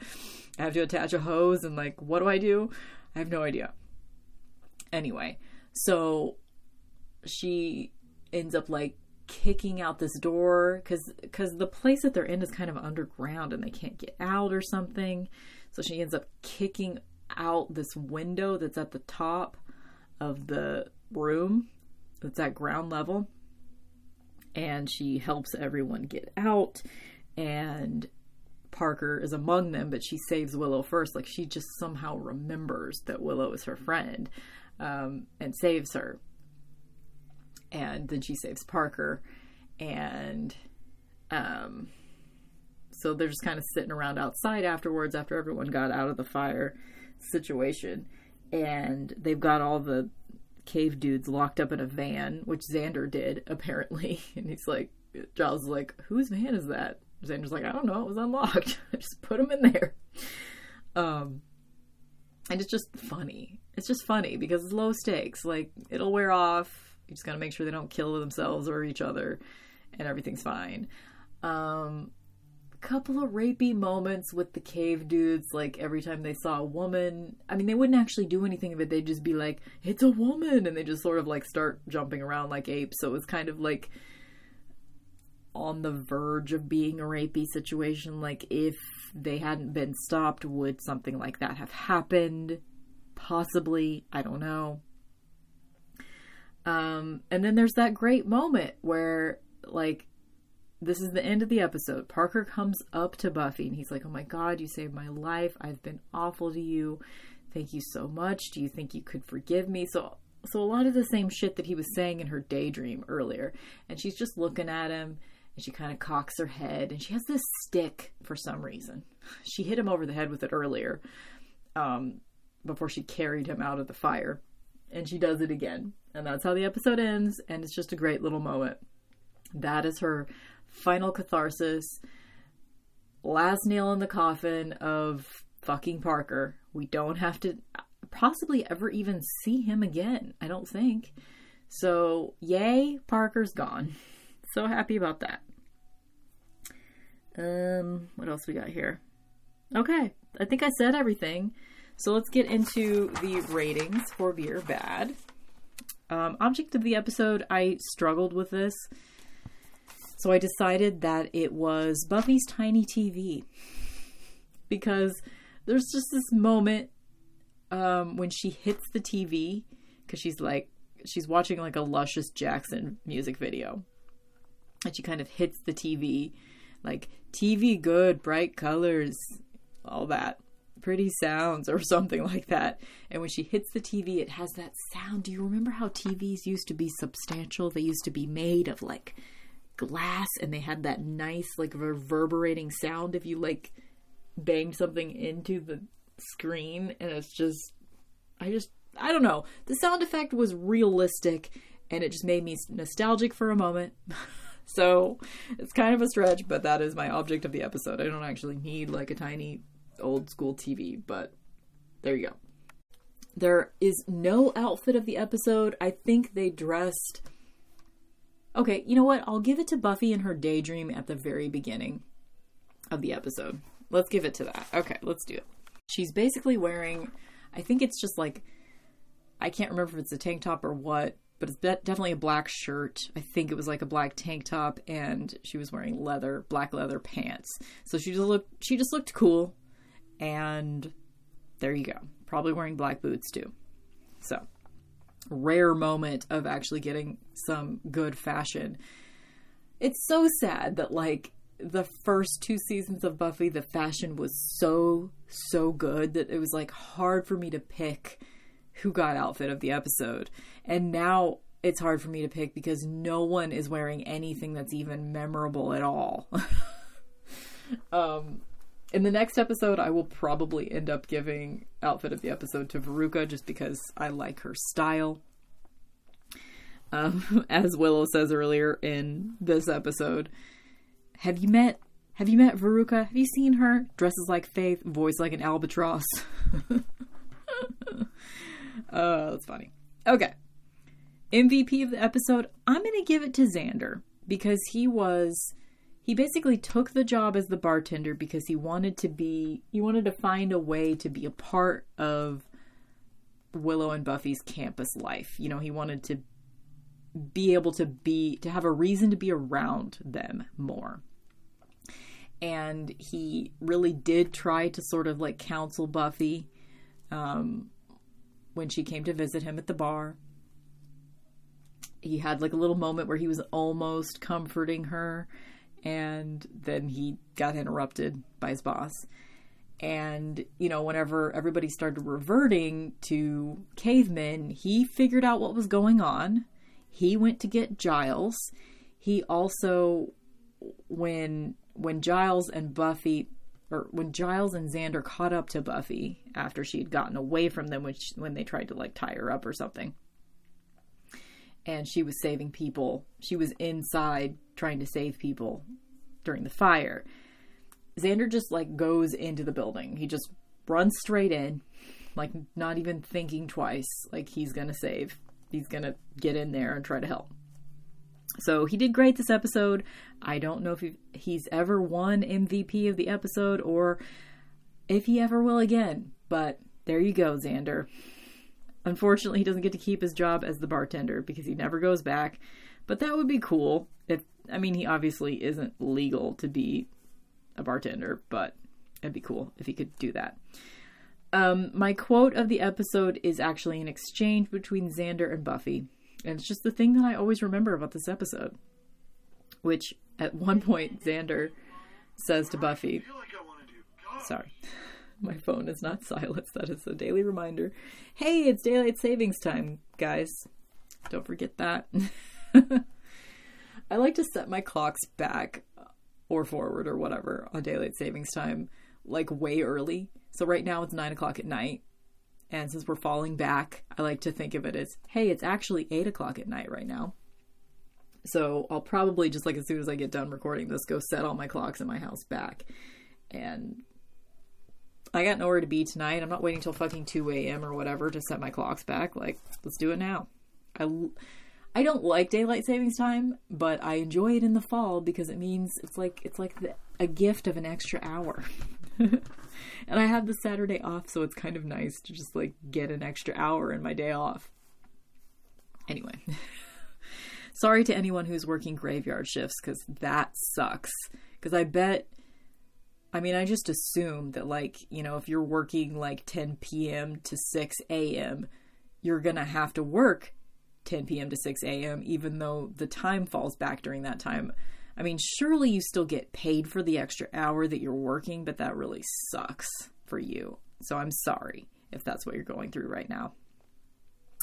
Speaker 1: I have to attach a hose and like what do I do? I have no idea. Anyway so she ends up like kicking out this door because because the place that they're in is kind of underground and they can't get out or something. So she ends up kicking out this window that's at the top of the room that's at ground level and she helps everyone get out and Parker is among them but she saves Willow first. Like she just somehow remembers that Willow is her friend um, and saves her. And then she saves Parker and um, so they're just kind of sitting around outside afterwards after everyone got out of the fire situation. And they've got all the cave dudes locked up in a van, which Xander did apparently. And he's like, Giles is like, whose van is that? Xander's like, I don't know, it was unlocked. I just put him in there. Um, and it's just funny. It's just funny because it's low stakes. Like it'll wear off. You just gotta make sure they don't kill themselves or each other, and everything's fine. Um, couple of rapey moments with the cave dudes like every time they saw a woman. I mean they wouldn't actually do anything of it they'd just be like it's a woman! And they just sort of like start jumping around like apes. So it was kind of like on the verge of being a rapey situation. Like if they hadn't been stopped would something like that have happened? Possibly. I don't know. Um and then there's that great moment where like this is the end of the episode. Parker comes up to Buffy and he's like, Oh my God, you saved my life. I've been awful to you. Thank you so much. Do you think you could forgive me? So, so a lot of the same shit that he was saying in her daydream earlier. And she's just looking at him and she kind of cocks her head and she has this stick for some reason. She hit him over the head with it earlier um, before she carried him out of the fire. And she does it again. And that's how the episode ends. And it's just a great little moment. That is her final catharsis, last nail in the coffin of fucking Parker. We don't have to possibly ever even see him again, I don't think. So, yay, Parker's gone. So happy about that. Um, what else we got here? Okay, I think I said everything. So let's get into the ratings for Beer Bad. Um, object of the episode, I struggled with this so I decided that it was Buffy's tiny TV. Because there's just this moment um, when she hits the TV, because she's like, she's watching like a Luscious Jackson music video. And she kind of hits the TV, like, TV good, bright colors, all that pretty sounds or something like that. And when she hits the TV, it has that sound. Do you remember how TVs used to be substantial? They used to be made of like glass and they had that nice like reverberating sound if you like banged something into the screen and it's just I just I don't know. The sound effect was realistic and it just made me nostalgic for a moment. so, it's kind of a stretch, but that is my object of the episode. I don't actually need like a tiny old school TV, but there you go. There is no outfit of the episode. I think they dressed Okay, you know what? I'll give it to Buffy in her daydream at the very beginning of the episode. Let's give it to that. Okay, let's do it. She's basically wearing, I think it's just like, I can't remember if it's a tank top or what, but it's definitely a black shirt. I think it was like a black tank top, and she was wearing leather, black leather pants. So she just looked, she just looked cool, and there you go. Probably wearing black boots too. So rare moment of actually getting some good fashion. It's so sad that like the first two seasons of Buffy, the fashion was so so good that it was like hard for me to pick who got outfit of the episode. And now it's hard for me to pick because no one is wearing anything that's even memorable at all. um in the next episode, I will probably end up giving outfit of the episode to Veruca just because I like her style. Um, as Willow says earlier in this episode, have you met? Have you met Veruca? Have you seen her? Dresses like Faith, voice like an albatross. uh, that's funny. Okay. MVP of the episode, I'm going to give it to Xander because he was he basically took the job as the bartender because he wanted to be he wanted to find a way to be a part of Willow and Buffy's campus life. You know, he wanted to be able to be to have a reason to be around them more. And he really did try to sort of like counsel Buffy um, when she came to visit him at the bar. He had like a little moment where he was almost comforting her and then he got interrupted by his boss. And, you know, whenever everybody started reverting to cavemen, he figured out what was going on. He went to get Giles. He also, when when Giles and Buffy, or when Giles and Xander caught up to Buffy after she had gotten away from them, when when they tried to like tie her up or something, and she was saving people. She was inside trying to save people during the fire. Xander just like goes into the building. He just runs straight in, like not even thinking twice, like he's gonna save he's gonna get in there and try to help. So he did great this episode. I don't know if he's ever won MVP of the episode or if he ever will again, but there you go, Xander. Unfortunately, he doesn't get to keep his job as the bartender because he never goes back. But that would be cool. I mean, he obviously isn't legal to be a bartender, but it'd be cool if he could do that. Um, my quote of the episode is actually an exchange between Xander and Buffy. And it's just the thing that I always remember about this episode. Which, at one point, Xander says to Buffy, Sorry, my phone is not silenced. That is a daily reminder. Hey, it's daylight savings time, guys. Don't forget that. I like to set my clocks back or forward or whatever on daylight savings time like way early. So right now it's nine o'clock at night. And since we're falling back, I like to think of it as, hey, it's actually eight o'clock at night right now. So I'll probably just like as soon as I get done recording this, go set all my clocks in my house back. And I got nowhere to be tonight. I'm not waiting till fucking 2 a.m. or whatever to set my clocks back. Like, let's do it now. I, I don't like daylight savings time, but I enjoy it in the fall because it means it's like it's like the, a gift of an extra hour. and I have the Saturday off, so it's kind of nice to just like get an extra hour in my day off. Anyway, sorry to anyone who's working graveyard shifts because that sucks. Because I bet, I mean, I just assume that, like, you know, if you're working like 10 p.m. to 6 a.m., you're gonna have to work 10 p.m. to 6 a.m., even though the time falls back during that time. I mean, surely you still get paid for the extra hour that you're working, but that really sucks for you. So I'm sorry if that's what you're going through right now.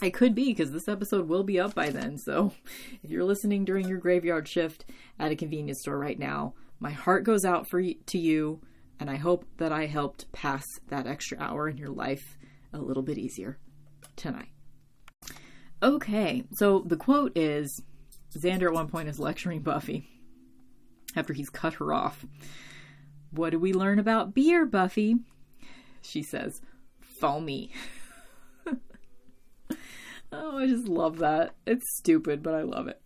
Speaker 1: It could be because this episode will be up by then. So if you're listening during your graveyard shift at a convenience store right now, my heart goes out for to you, and I hope that I helped pass that extra hour in your life a little bit easier tonight. Okay, so the quote is Xander at one point is lecturing Buffy after he's cut her off. What do we learn about beer, Buffy? She says, foamy. oh, I just love that. It's stupid, but I love it.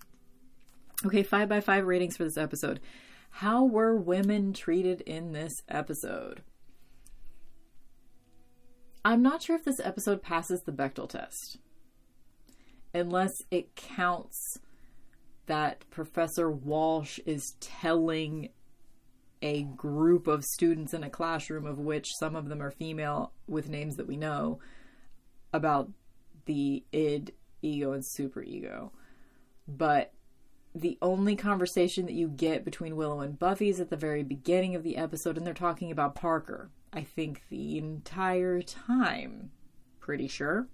Speaker 1: Okay, five by five ratings for this episode. How were women treated in this episode? I'm not sure if this episode passes the Bechdel test. Unless it counts that Professor Walsh is telling a group of students in a classroom, of which some of them are female with names that we know, about the id, ego, and superego. But the only conversation that you get between Willow and Buffy is at the very beginning of the episode, and they're talking about Parker. I think the entire time. Pretty sure.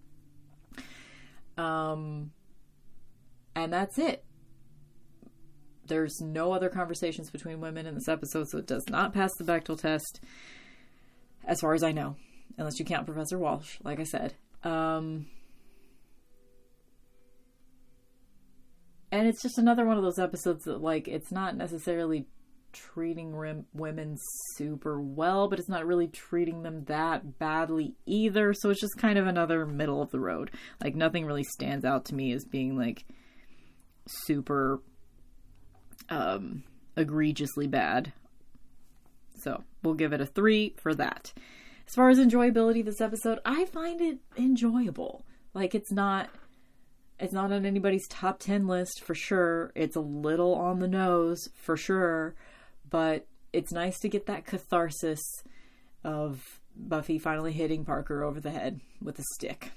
Speaker 1: Um, and that's it. There's no other conversations between women in this episode, so it does not pass the Bechdel test, as far as I know, unless you count Professor Walsh, like I said. Um, and it's just another one of those episodes that, like, it's not necessarily treating women super well, but it's not really treating them that badly either. So it's just kind of another middle of the road. Like, nothing really stands out to me as being, like, super um, egregiously bad. So we'll give it a three for that. As far as enjoyability this episode, I find it enjoyable. Like it's not it's not on anybody's top 10 list for sure. It's a little on the nose for sure, but it's nice to get that catharsis of Buffy finally hitting Parker over the head with a stick.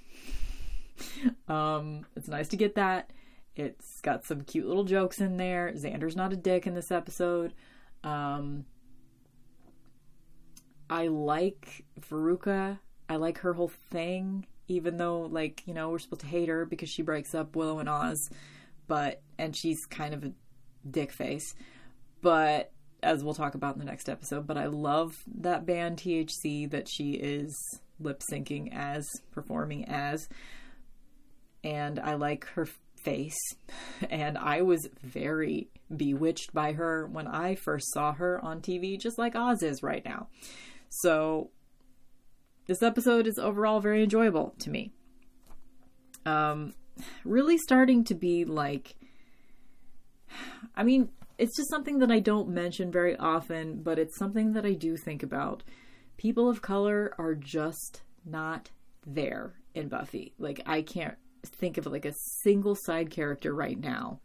Speaker 1: Um, it's nice to get that. It's got some cute little jokes in there. Xander's not a dick in this episode. Um, I like Veruca. I like her whole thing, even though, like, you know, we're supposed to hate her because she breaks up Willow and Oz, but, and she's kind of a dick face. But, as we'll talk about in the next episode, but I love that band THC that she is lip syncing as, performing as. And I like her face. And I was very bewitched by her when I first saw her on TV, just like Oz is right now. So, this episode is overall very enjoyable to me. Um, really starting to be like I mean, it's just something that I don't mention very often, but it's something that I do think about. People of color are just not there in Buffy. Like I can't think of like a single side character right now.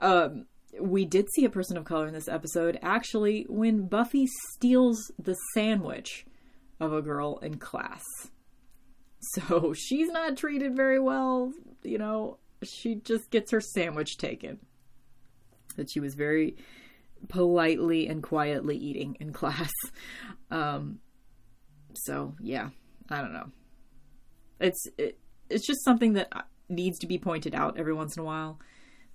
Speaker 1: Um we did see a person of color in this episode actually when Buffy steals the sandwich of a girl in class. So she's not treated very well, you know, she just gets her sandwich taken that she was very politely and quietly eating in class. Um, so yeah, I don't know. It's it, it's just something that needs to be pointed out every once in a while.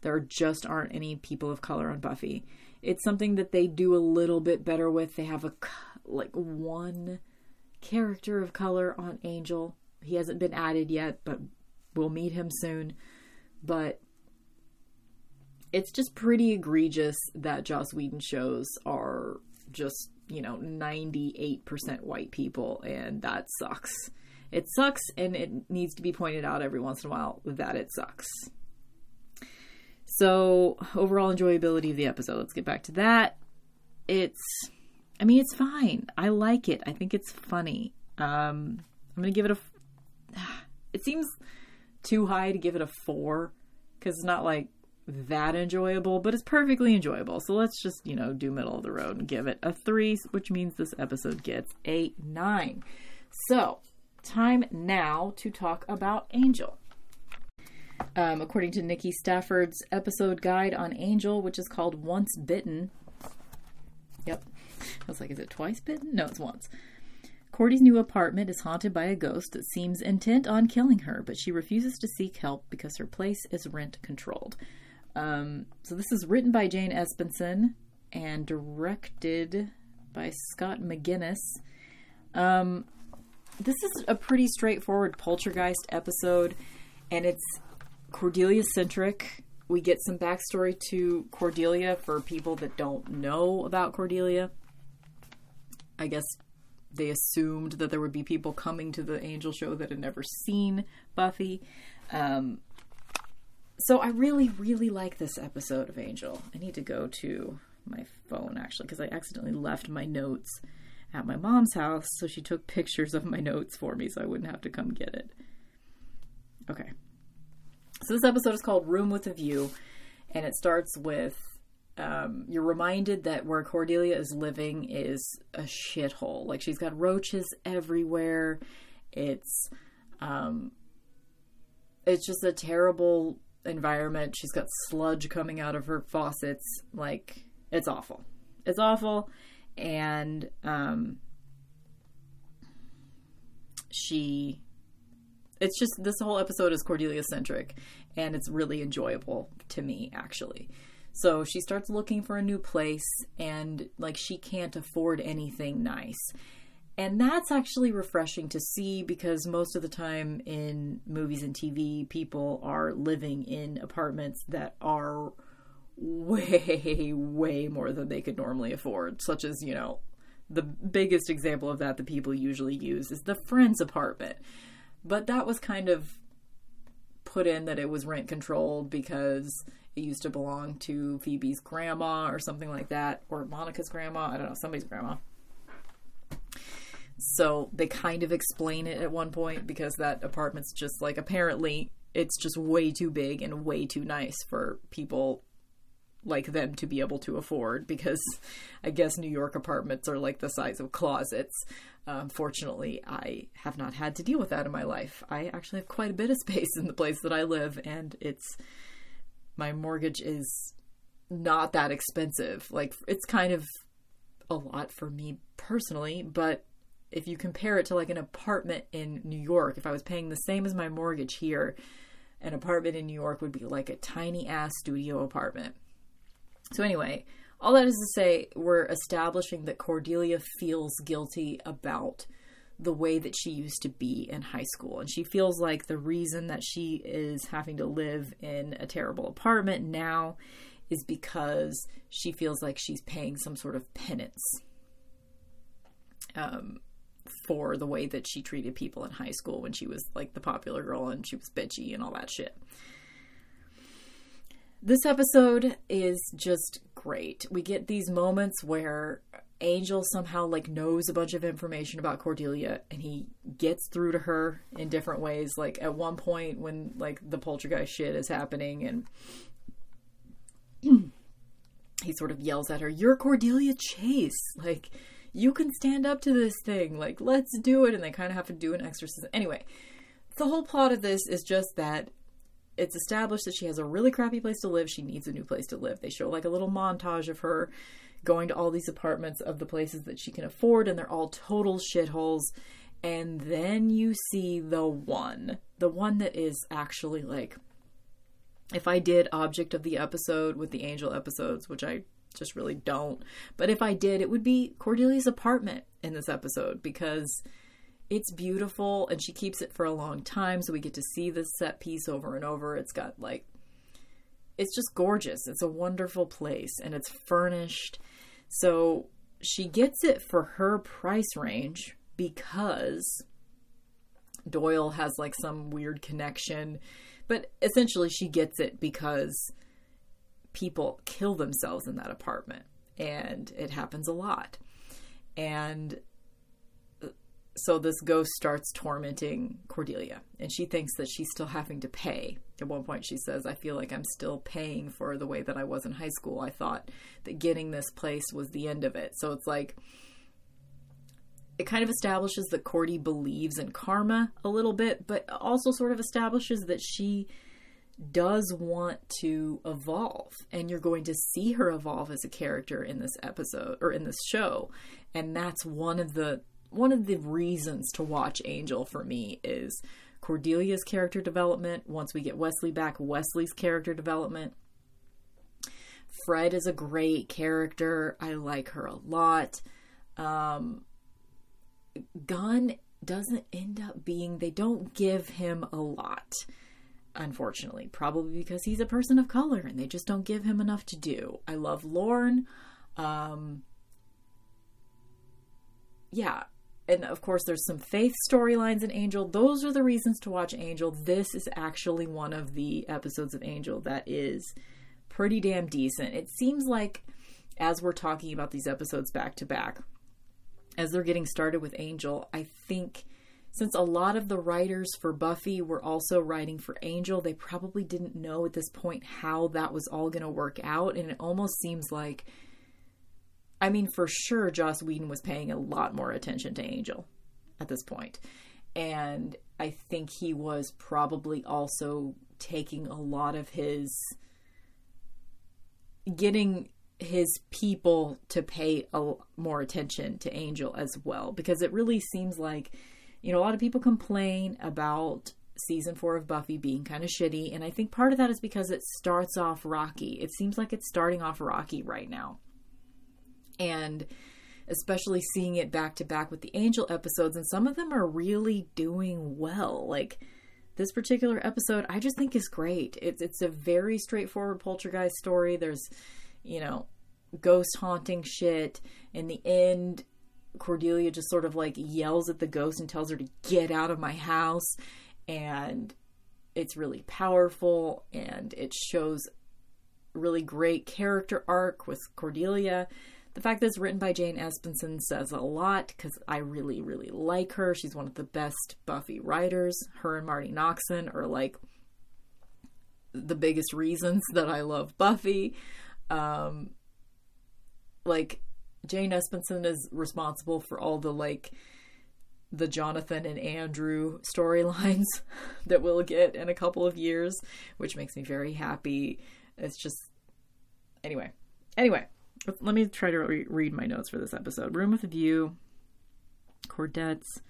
Speaker 1: There just aren't any people of color on Buffy. It's something that they do a little bit better with. They have a like one character of color on Angel. He hasn't been added yet, but we'll meet him soon. But it's just pretty egregious that Joss Whedon shows are just, you know, 98% white people, and that sucks. It sucks, and it needs to be pointed out every once in a while that it sucks. So, overall enjoyability of the episode, let's get back to that. It's, I mean, it's fine. I like it. I think it's funny. Um, I'm going to give it a, it seems too high to give it a four because it's not like that enjoyable, but it's perfectly enjoyable. So let's just, you know, do middle of the road and give it a three, which means this episode gets a nine. So, time now to talk about Angel. Um, according to Nikki Stafford's episode guide on Angel, which is called Once Bitten. Yep. I was like, is it twice bitten? No, it's once. Cordy's new apartment is haunted by a ghost that seems intent on killing her, but she refuses to seek help because her place is rent controlled. Um, so this is written by Jane Espenson and directed by Scott McGinnis. Um, this is a pretty straightforward poltergeist episode, and it's Cordelia centric. We get some backstory to Cordelia for people that don't know about Cordelia. I guess they assumed that there would be people coming to the Angel show that had never seen Buffy. Um, so I really, really like this episode of Angel. I need to go to my phone actually because I accidentally left my notes at my mom's house, so she took pictures of my notes for me so I wouldn't have to come get it. Okay. So this episode is called Room with a View, and it starts with um, you're reminded that where Cordelia is living is a shithole. Like she's got roaches everywhere. It's um, it's just a terrible environment. She's got sludge coming out of her faucets. Like, it's awful. It's awful. And um, she. It's just this whole episode is Cordelia centric, and it's really enjoyable to me, actually. So she starts looking for a new place, and like she can't afford anything nice. And that's actually refreshing to see because most of the time in movies and TV, people are living in apartments that are way, way more than they could normally afford, such as, you know, the biggest example of that that people usually use is the friend's apartment. But that was kind of put in that it was rent controlled because it used to belong to Phoebe's grandma or something like that, or Monica's grandma. I don't know, somebody's grandma. So they kind of explain it at one point because that apartment's just like apparently it's just way too big and way too nice for people like them to be able to afford because I guess New York apartments are like the size of closets. Um, fortunately, I have not had to deal with that in my life. I actually have quite a bit of space in the place that I live, and it's my mortgage is not that expensive. Like, it's kind of a lot for me personally, but if you compare it to like an apartment in New York, if I was paying the same as my mortgage here, an apartment in New York would be like a tiny ass studio apartment. So, anyway, all that is to say, we're establishing that Cordelia feels guilty about the way that she used to be in high school. And she feels like the reason that she is having to live in a terrible apartment now is because she feels like she's paying some sort of penance. Um, for the way that she treated people in high school when she was like the popular girl and she was bitchy and all that shit. This episode is just great. We get these moments where Angel somehow like knows a bunch of information about Cordelia and he gets through to her in different ways. Like at one point when like the poltergeist shit is happening and he sort of yells at her, You're Cordelia Chase. Like, you can stand up to this thing. Like, let's do it. And they kind of have to do an exorcism. Anyway, the whole plot of this is just that it's established that she has a really crappy place to live. She needs a new place to live. They show like a little montage of her going to all these apartments of the places that she can afford, and they're all total shitholes. And then you see the one, the one that is actually like if I did object of the episode with the angel episodes, which I just really don't, but if I did, it would be Cordelia's apartment in this episode because it's beautiful and she keeps it for a long time, so we get to see this set piece over and over. It's got like it's just gorgeous. It's a wonderful place and it's furnished. So she gets it for her price range because Doyle has like some weird connection but essentially, she gets it because people kill themselves in that apartment, and it happens a lot. And uh, so this ghost starts tormenting Cordelia, and she thinks that she's still having to pay. At one point, she says, I feel like I'm still paying for the way that I was in high school. I thought that getting this place was the end of it. So it's like, it kind of establishes that Cordy believes in karma a little bit, but also sort of establishes that she does want to evolve and you're going to see her evolve as a character in this episode or in this show. And that's one of the one of the reasons to watch Angel for me is Cordelia's character development. Once we get Wesley back Wesley's character development. Fred is a great character. I like her a lot. Um Gunn doesn't end up being, they don't give him a lot, unfortunately. Probably because he's a person of color and they just don't give him enough to do. I love Lorne. Um, yeah. And of course, there's some faith storylines in Angel. Those are the reasons to watch Angel. This is actually one of the episodes of Angel that is pretty damn decent. It seems like, as we're talking about these episodes back to back, as they're getting started with Angel, I think since a lot of the writers for Buffy were also writing for Angel, they probably didn't know at this point how that was all going to work out. And it almost seems like, I mean, for sure, Joss Whedon was paying a lot more attention to Angel at this point. And I think he was probably also taking a lot of his getting his people to pay a, more attention to Angel as well because it really seems like you know a lot of people complain about season 4 of Buffy being kind of shitty and I think part of that is because it starts off rocky. It seems like it's starting off rocky right now. And especially seeing it back to back with the Angel episodes and some of them are really doing well. Like this particular episode I just think is great. It's it's a very straightforward poltergeist story. There's you know, ghost haunting shit. In the end, Cordelia just sort of like yells at the ghost and tells her to get out of my house. And it's really powerful and it shows really great character arc with Cordelia. The fact that it's written by Jane Espenson says a lot because I really, really like her. She's one of the best Buffy writers. Her and Marti Noxon are like the biggest reasons that I love Buffy. Um, like Jane Espenson is responsible for all the like the Jonathan and Andrew storylines that we'll get in a couple of years, which makes me very happy. It's just anyway. Anyway, let me try to re- read my notes for this episode. Room with a view, Cordettes.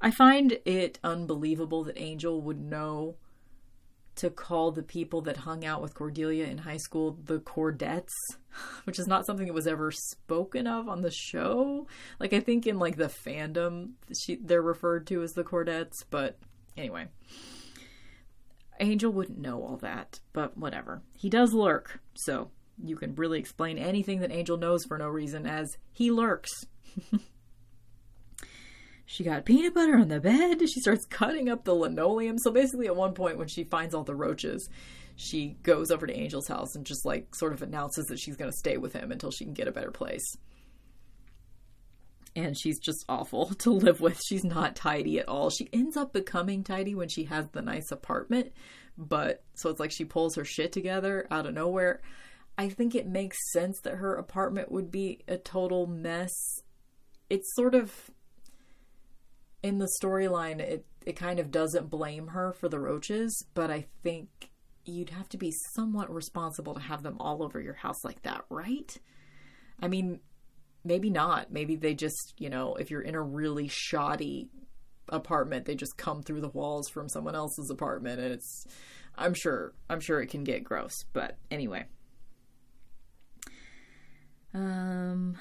Speaker 1: I find it unbelievable that Angel would know to call the people that hung out with Cordelia in high school the Cordettes, which is not something that was ever spoken of on the show. Like I think in like the fandom, she, they're referred to as the Cordettes, but anyway. Angel wouldn't know all that, but whatever. He does lurk, so you can really explain anything that Angel knows for no reason as he lurks. she got peanut butter on the bed. She starts cutting up the linoleum. So basically, at one point, when she finds all the roaches, she goes over to Angel's house and just like sort of announces that she's going to stay with him until she can get a better place. And she's just awful to live with. She's not tidy at all. She ends up becoming tidy when she has the nice apartment, but so it's like she pulls her shit together out of nowhere. I think it makes sense that her apartment would be a total mess. It's sort of in the storyline it it kind of doesn't blame her for the roaches, but I think you'd have to be somewhat responsible to have them all over your house like that, right? I mean, maybe not. Maybe they just, you know, if you're in a really shoddy apartment, they just come through the walls from someone else's apartment and it's I'm sure I'm sure it can get gross, but anyway. Um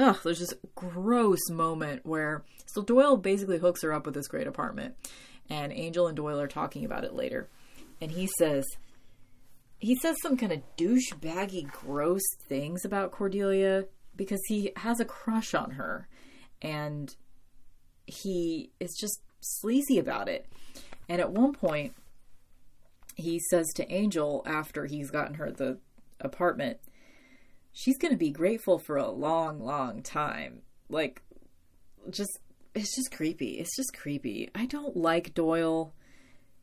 Speaker 1: Ugh, there's this gross moment where so Doyle basically hooks her up with this great apartment and Angel and Doyle are talking about it later. And he says, he says some kind of douchebaggy, gross things about Cordelia because he has a crush on her, and he is just sleazy about it. And at one point, he says to Angel after he's gotten her the apartment, she's going to be grateful for a long, long time. Like, just it's just creepy. It's just creepy. I don't like Doyle,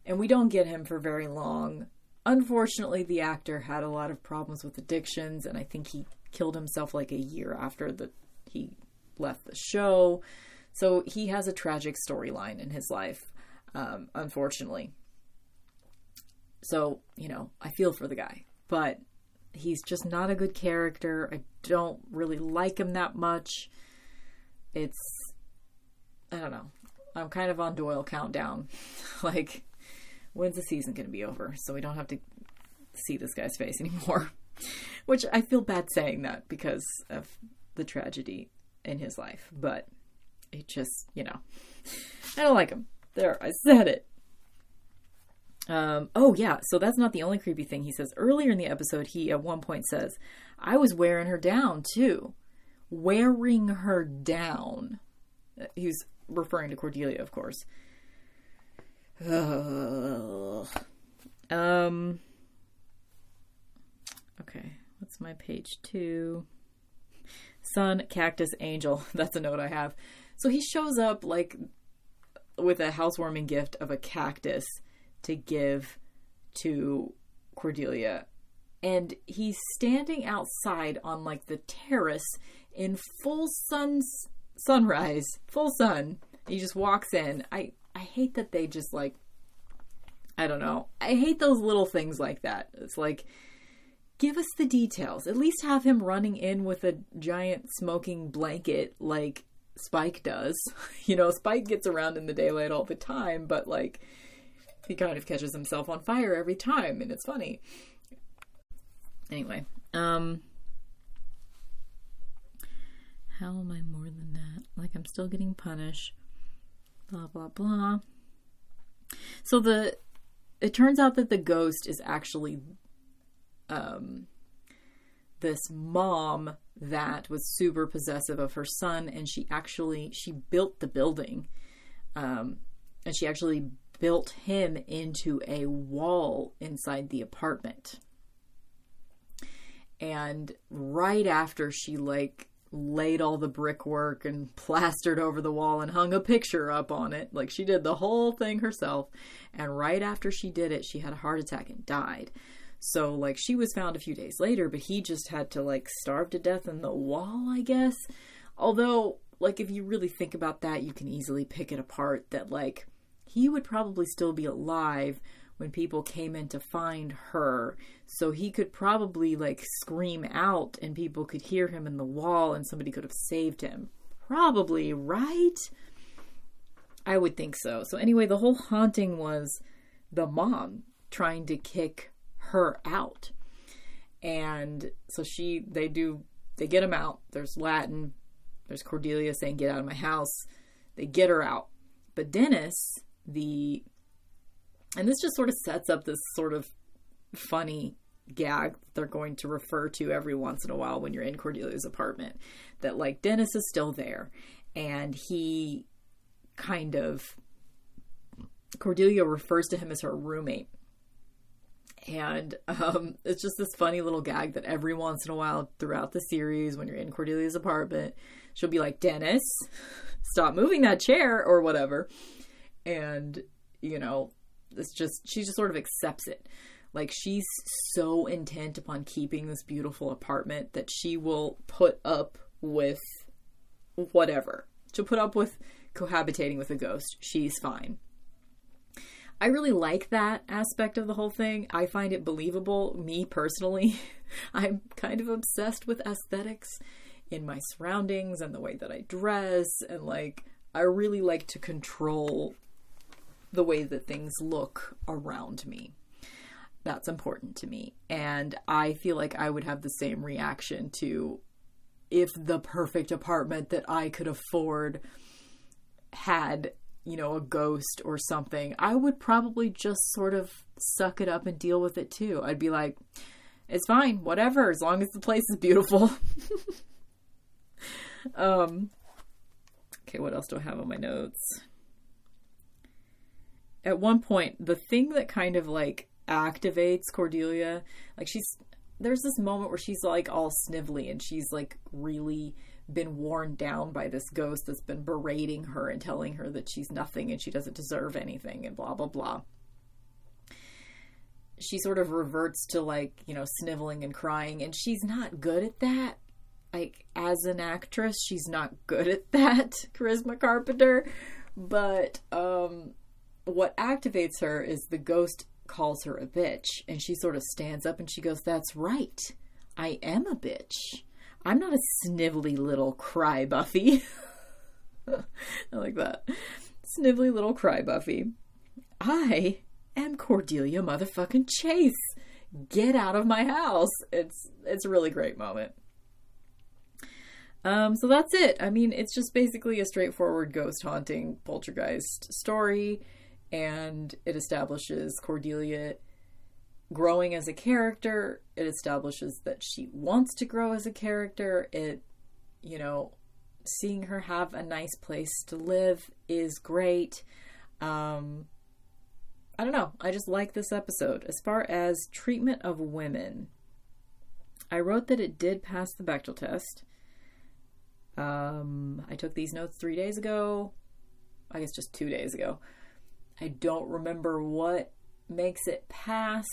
Speaker 1: and we don't get him for very long. Unfortunately, the actor had a lot of problems with addictions, and I think he killed himself like a year after the he left the show. So he has a tragic storyline in his life, um, unfortunately. So you know, I feel for the guy, but he's just not a good character. I don't really like him that much. It's I don't know. I'm kind of on Doyle countdown. like, when's the season going to be over? So we don't have to see this guy's face anymore. Which I feel bad saying that because of the tragedy in his life. But it just, you know, I don't like him. There, I said it. Um, oh, yeah. So that's not the only creepy thing he says. Earlier in the episode, he at one point says, I was wearing her down too. Wearing her down. He's referring to Cordelia, of course. Um. Okay, what's my page two? Sun, cactus, angel. That's a note I have. So he shows up like with a housewarming gift of a cactus to give to Cordelia. And he's standing outside on like the terrace in full sun sunrise, full sun. He just walks in. I I hate that they just like I don't know. I hate those little things like that. It's like give us the details. At least have him running in with a giant smoking blanket like Spike does. You know, Spike gets around in the daylight all the time, but like he kind of catches himself on fire every time and it's funny. Anyway, um how am I more than that? Like I'm still getting punished. Blah blah blah. So the it turns out that the ghost is actually um this mom that was super possessive of her son and she actually she built the building um and she actually built him into a wall inside the apartment and right after she like laid all the brickwork and plastered over the wall and hung a picture up on it. Like she did the whole thing herself. And right after she did it, she had a heart attack and died. So, like, she was found a few days later, but he just had to, like, starve to death in the wall, I guess. Although, like, if you really think about that, you can easily pick it apart that, like, he would probably still be alive when people came in to find her. So he could probably like scream out and people could hear him in the wall and somebody could have saved him. Probably, right? I would think so. So anyway, the whole haunting was the mom trying to kick her out. And so she they do they get him out. There's Latin. There's Cordelia saying get out of my house. They get her out. But Dennis, the and this just sort of sets up this sort of funny gag that they're going to refer to every once in a while when you're in Cordelia's apartment that like Dennis is still there and he kind of Cordelia refers to him as her roommate. And um, it's just this funny little gag that every once in a while throughout the series, when you're in Cordelia's apartment, she'll be like, Dennis, stop moving that chair or whatever. And, you know, it's just, she just sort of accepts it. Like, she's so intent upon keeping this beautiful apartment that she will put up with whatever. She'll put up with cohabitating with a ghost. She's fine. I really like that aspect of the whole thing. I find it believable. Me personally, I'm kind of obsessed with aesthetics in my surroundings and the way that I dress. And like, I really like to control the way that things look around me. That's important to me. And I feel like I would have the same reaction to if the perfect apartment that I could afford had you know, a ghost or something, I would probably just sort of suck it up and deal with it too. I'd be like, it's fine, whatever, as long as the place is beautiful. um, okay, what else do I have on my notes? At one point, the thing that kind of like activates Cordelia, like she's there's this moment where she's like all snivelly and she's like really been worn down by this ghost that's been berating her and telling her that she's nothing and she doesn't deserve anything and blah blah blah. She sort of reverts to like, you know, sniveling and crying and she's not good at that. Like as an actress, she's not good at that, Charisma Carpenter, but um what activates her is the ghost calls her a bitch and she sort of stands up and she goes, "That's right. I am a bitch." I'm not a snivelly little cry Buffy. I like that. Snivelly little cry Buffy. I am Cordelia motherfucking Chase. Get out of my house. It's it's a really great moment. Um, so that's it. I mean, it's just basically a straightforward ghost haunting poltergeist story, and it establishes Cordelia growing as a character. It establishes that she wants to grow as a character. It, you know, seeing her have a nice place to live is great. Um, I don't know. I just like this episode. As far as treatment of women, I wrote that it did pass the Bechdel test. Um, I took these notes three days ago. I guess just two days ago. I don't remember what makes it pass.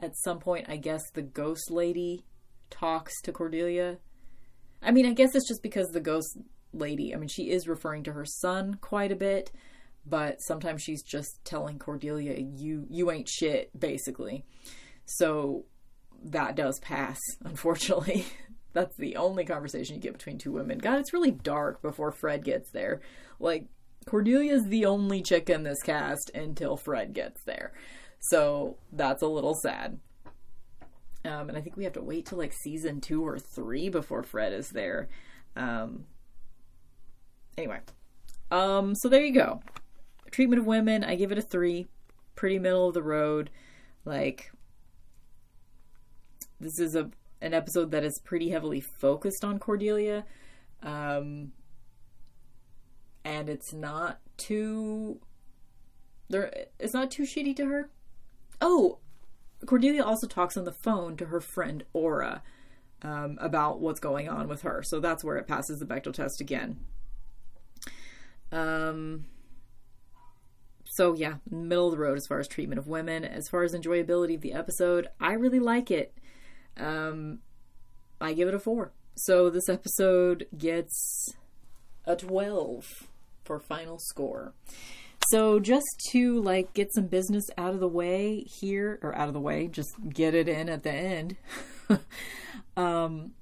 Speaker 1: At some point, I guess the ghost lady talks to Cordelia. I mean, I guess it's just because the ghost lady, I mean, she is referring to her son quite a bit, but sometimes she's just telling Cordelia, "You you ain't shit," basically. So that does pass, unfortunately. That's the only conversation you get between two women. God, it's really dark before Fred gets there. Like Cordelia's the only chick in this cast until Fred gets there. So that's a little sad. Um, and I think we have to wait till like season two or three before Fred is there. Um, anyway, um, so there you go. Treatment of women, I give it a three. Pretty middle of the road. Like, this is a an episode that is pretty heavily focused on Cordelia. Um, and it's not too there it's not too shitty to her. Oh, Cordelia also talks on the phone to her friend Aura um, about what's going on with her. So that's where it passes the Bechdel test again. Um, so yeah, middle of the road as far as treatment of women. As far as enjoyability of the episode, I really like it. Um, I give it a four. So this episode gets a 12 for final score. So just to like get some business out of the way here or out of the way, just get it in at the end. um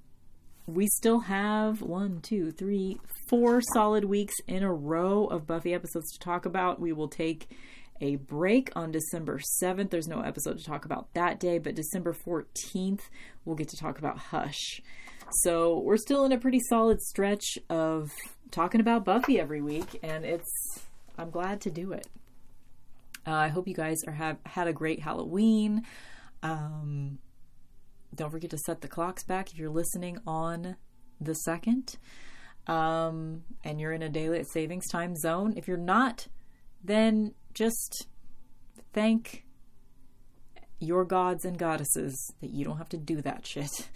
Speaker 1: we still have one, two, three, four solid weeks in a row of Buffy episodes to talk about. We will take a break on December 7th. There's no episode to talk about that day, but December 14th, we'll get to talk about Hush. So we're still in a pretty solid stretch of talking about Buffy every week, and it's I'm glad to do it. Uh, I hope you guys are have had a great Halloween. Um, don't forget to set the clocks back if you're listening on the second. um, and you're in a daylight savings time zone. If you're not, then just thank your gods and goddesses that you don't have to do that shit.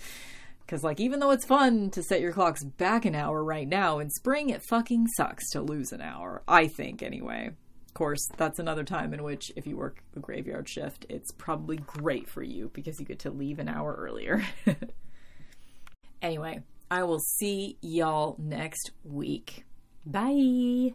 Speaker 1: Because, like, even though it's fun to set your clocks back an hour right now, in spring it fucking sucks to lose an hour. I think, anyway. Of course, that's another time in which, if you work a graveyard shift, it's probably great for you because you get to leave an hour earlier. anyway, I will see y'all next week. Bye.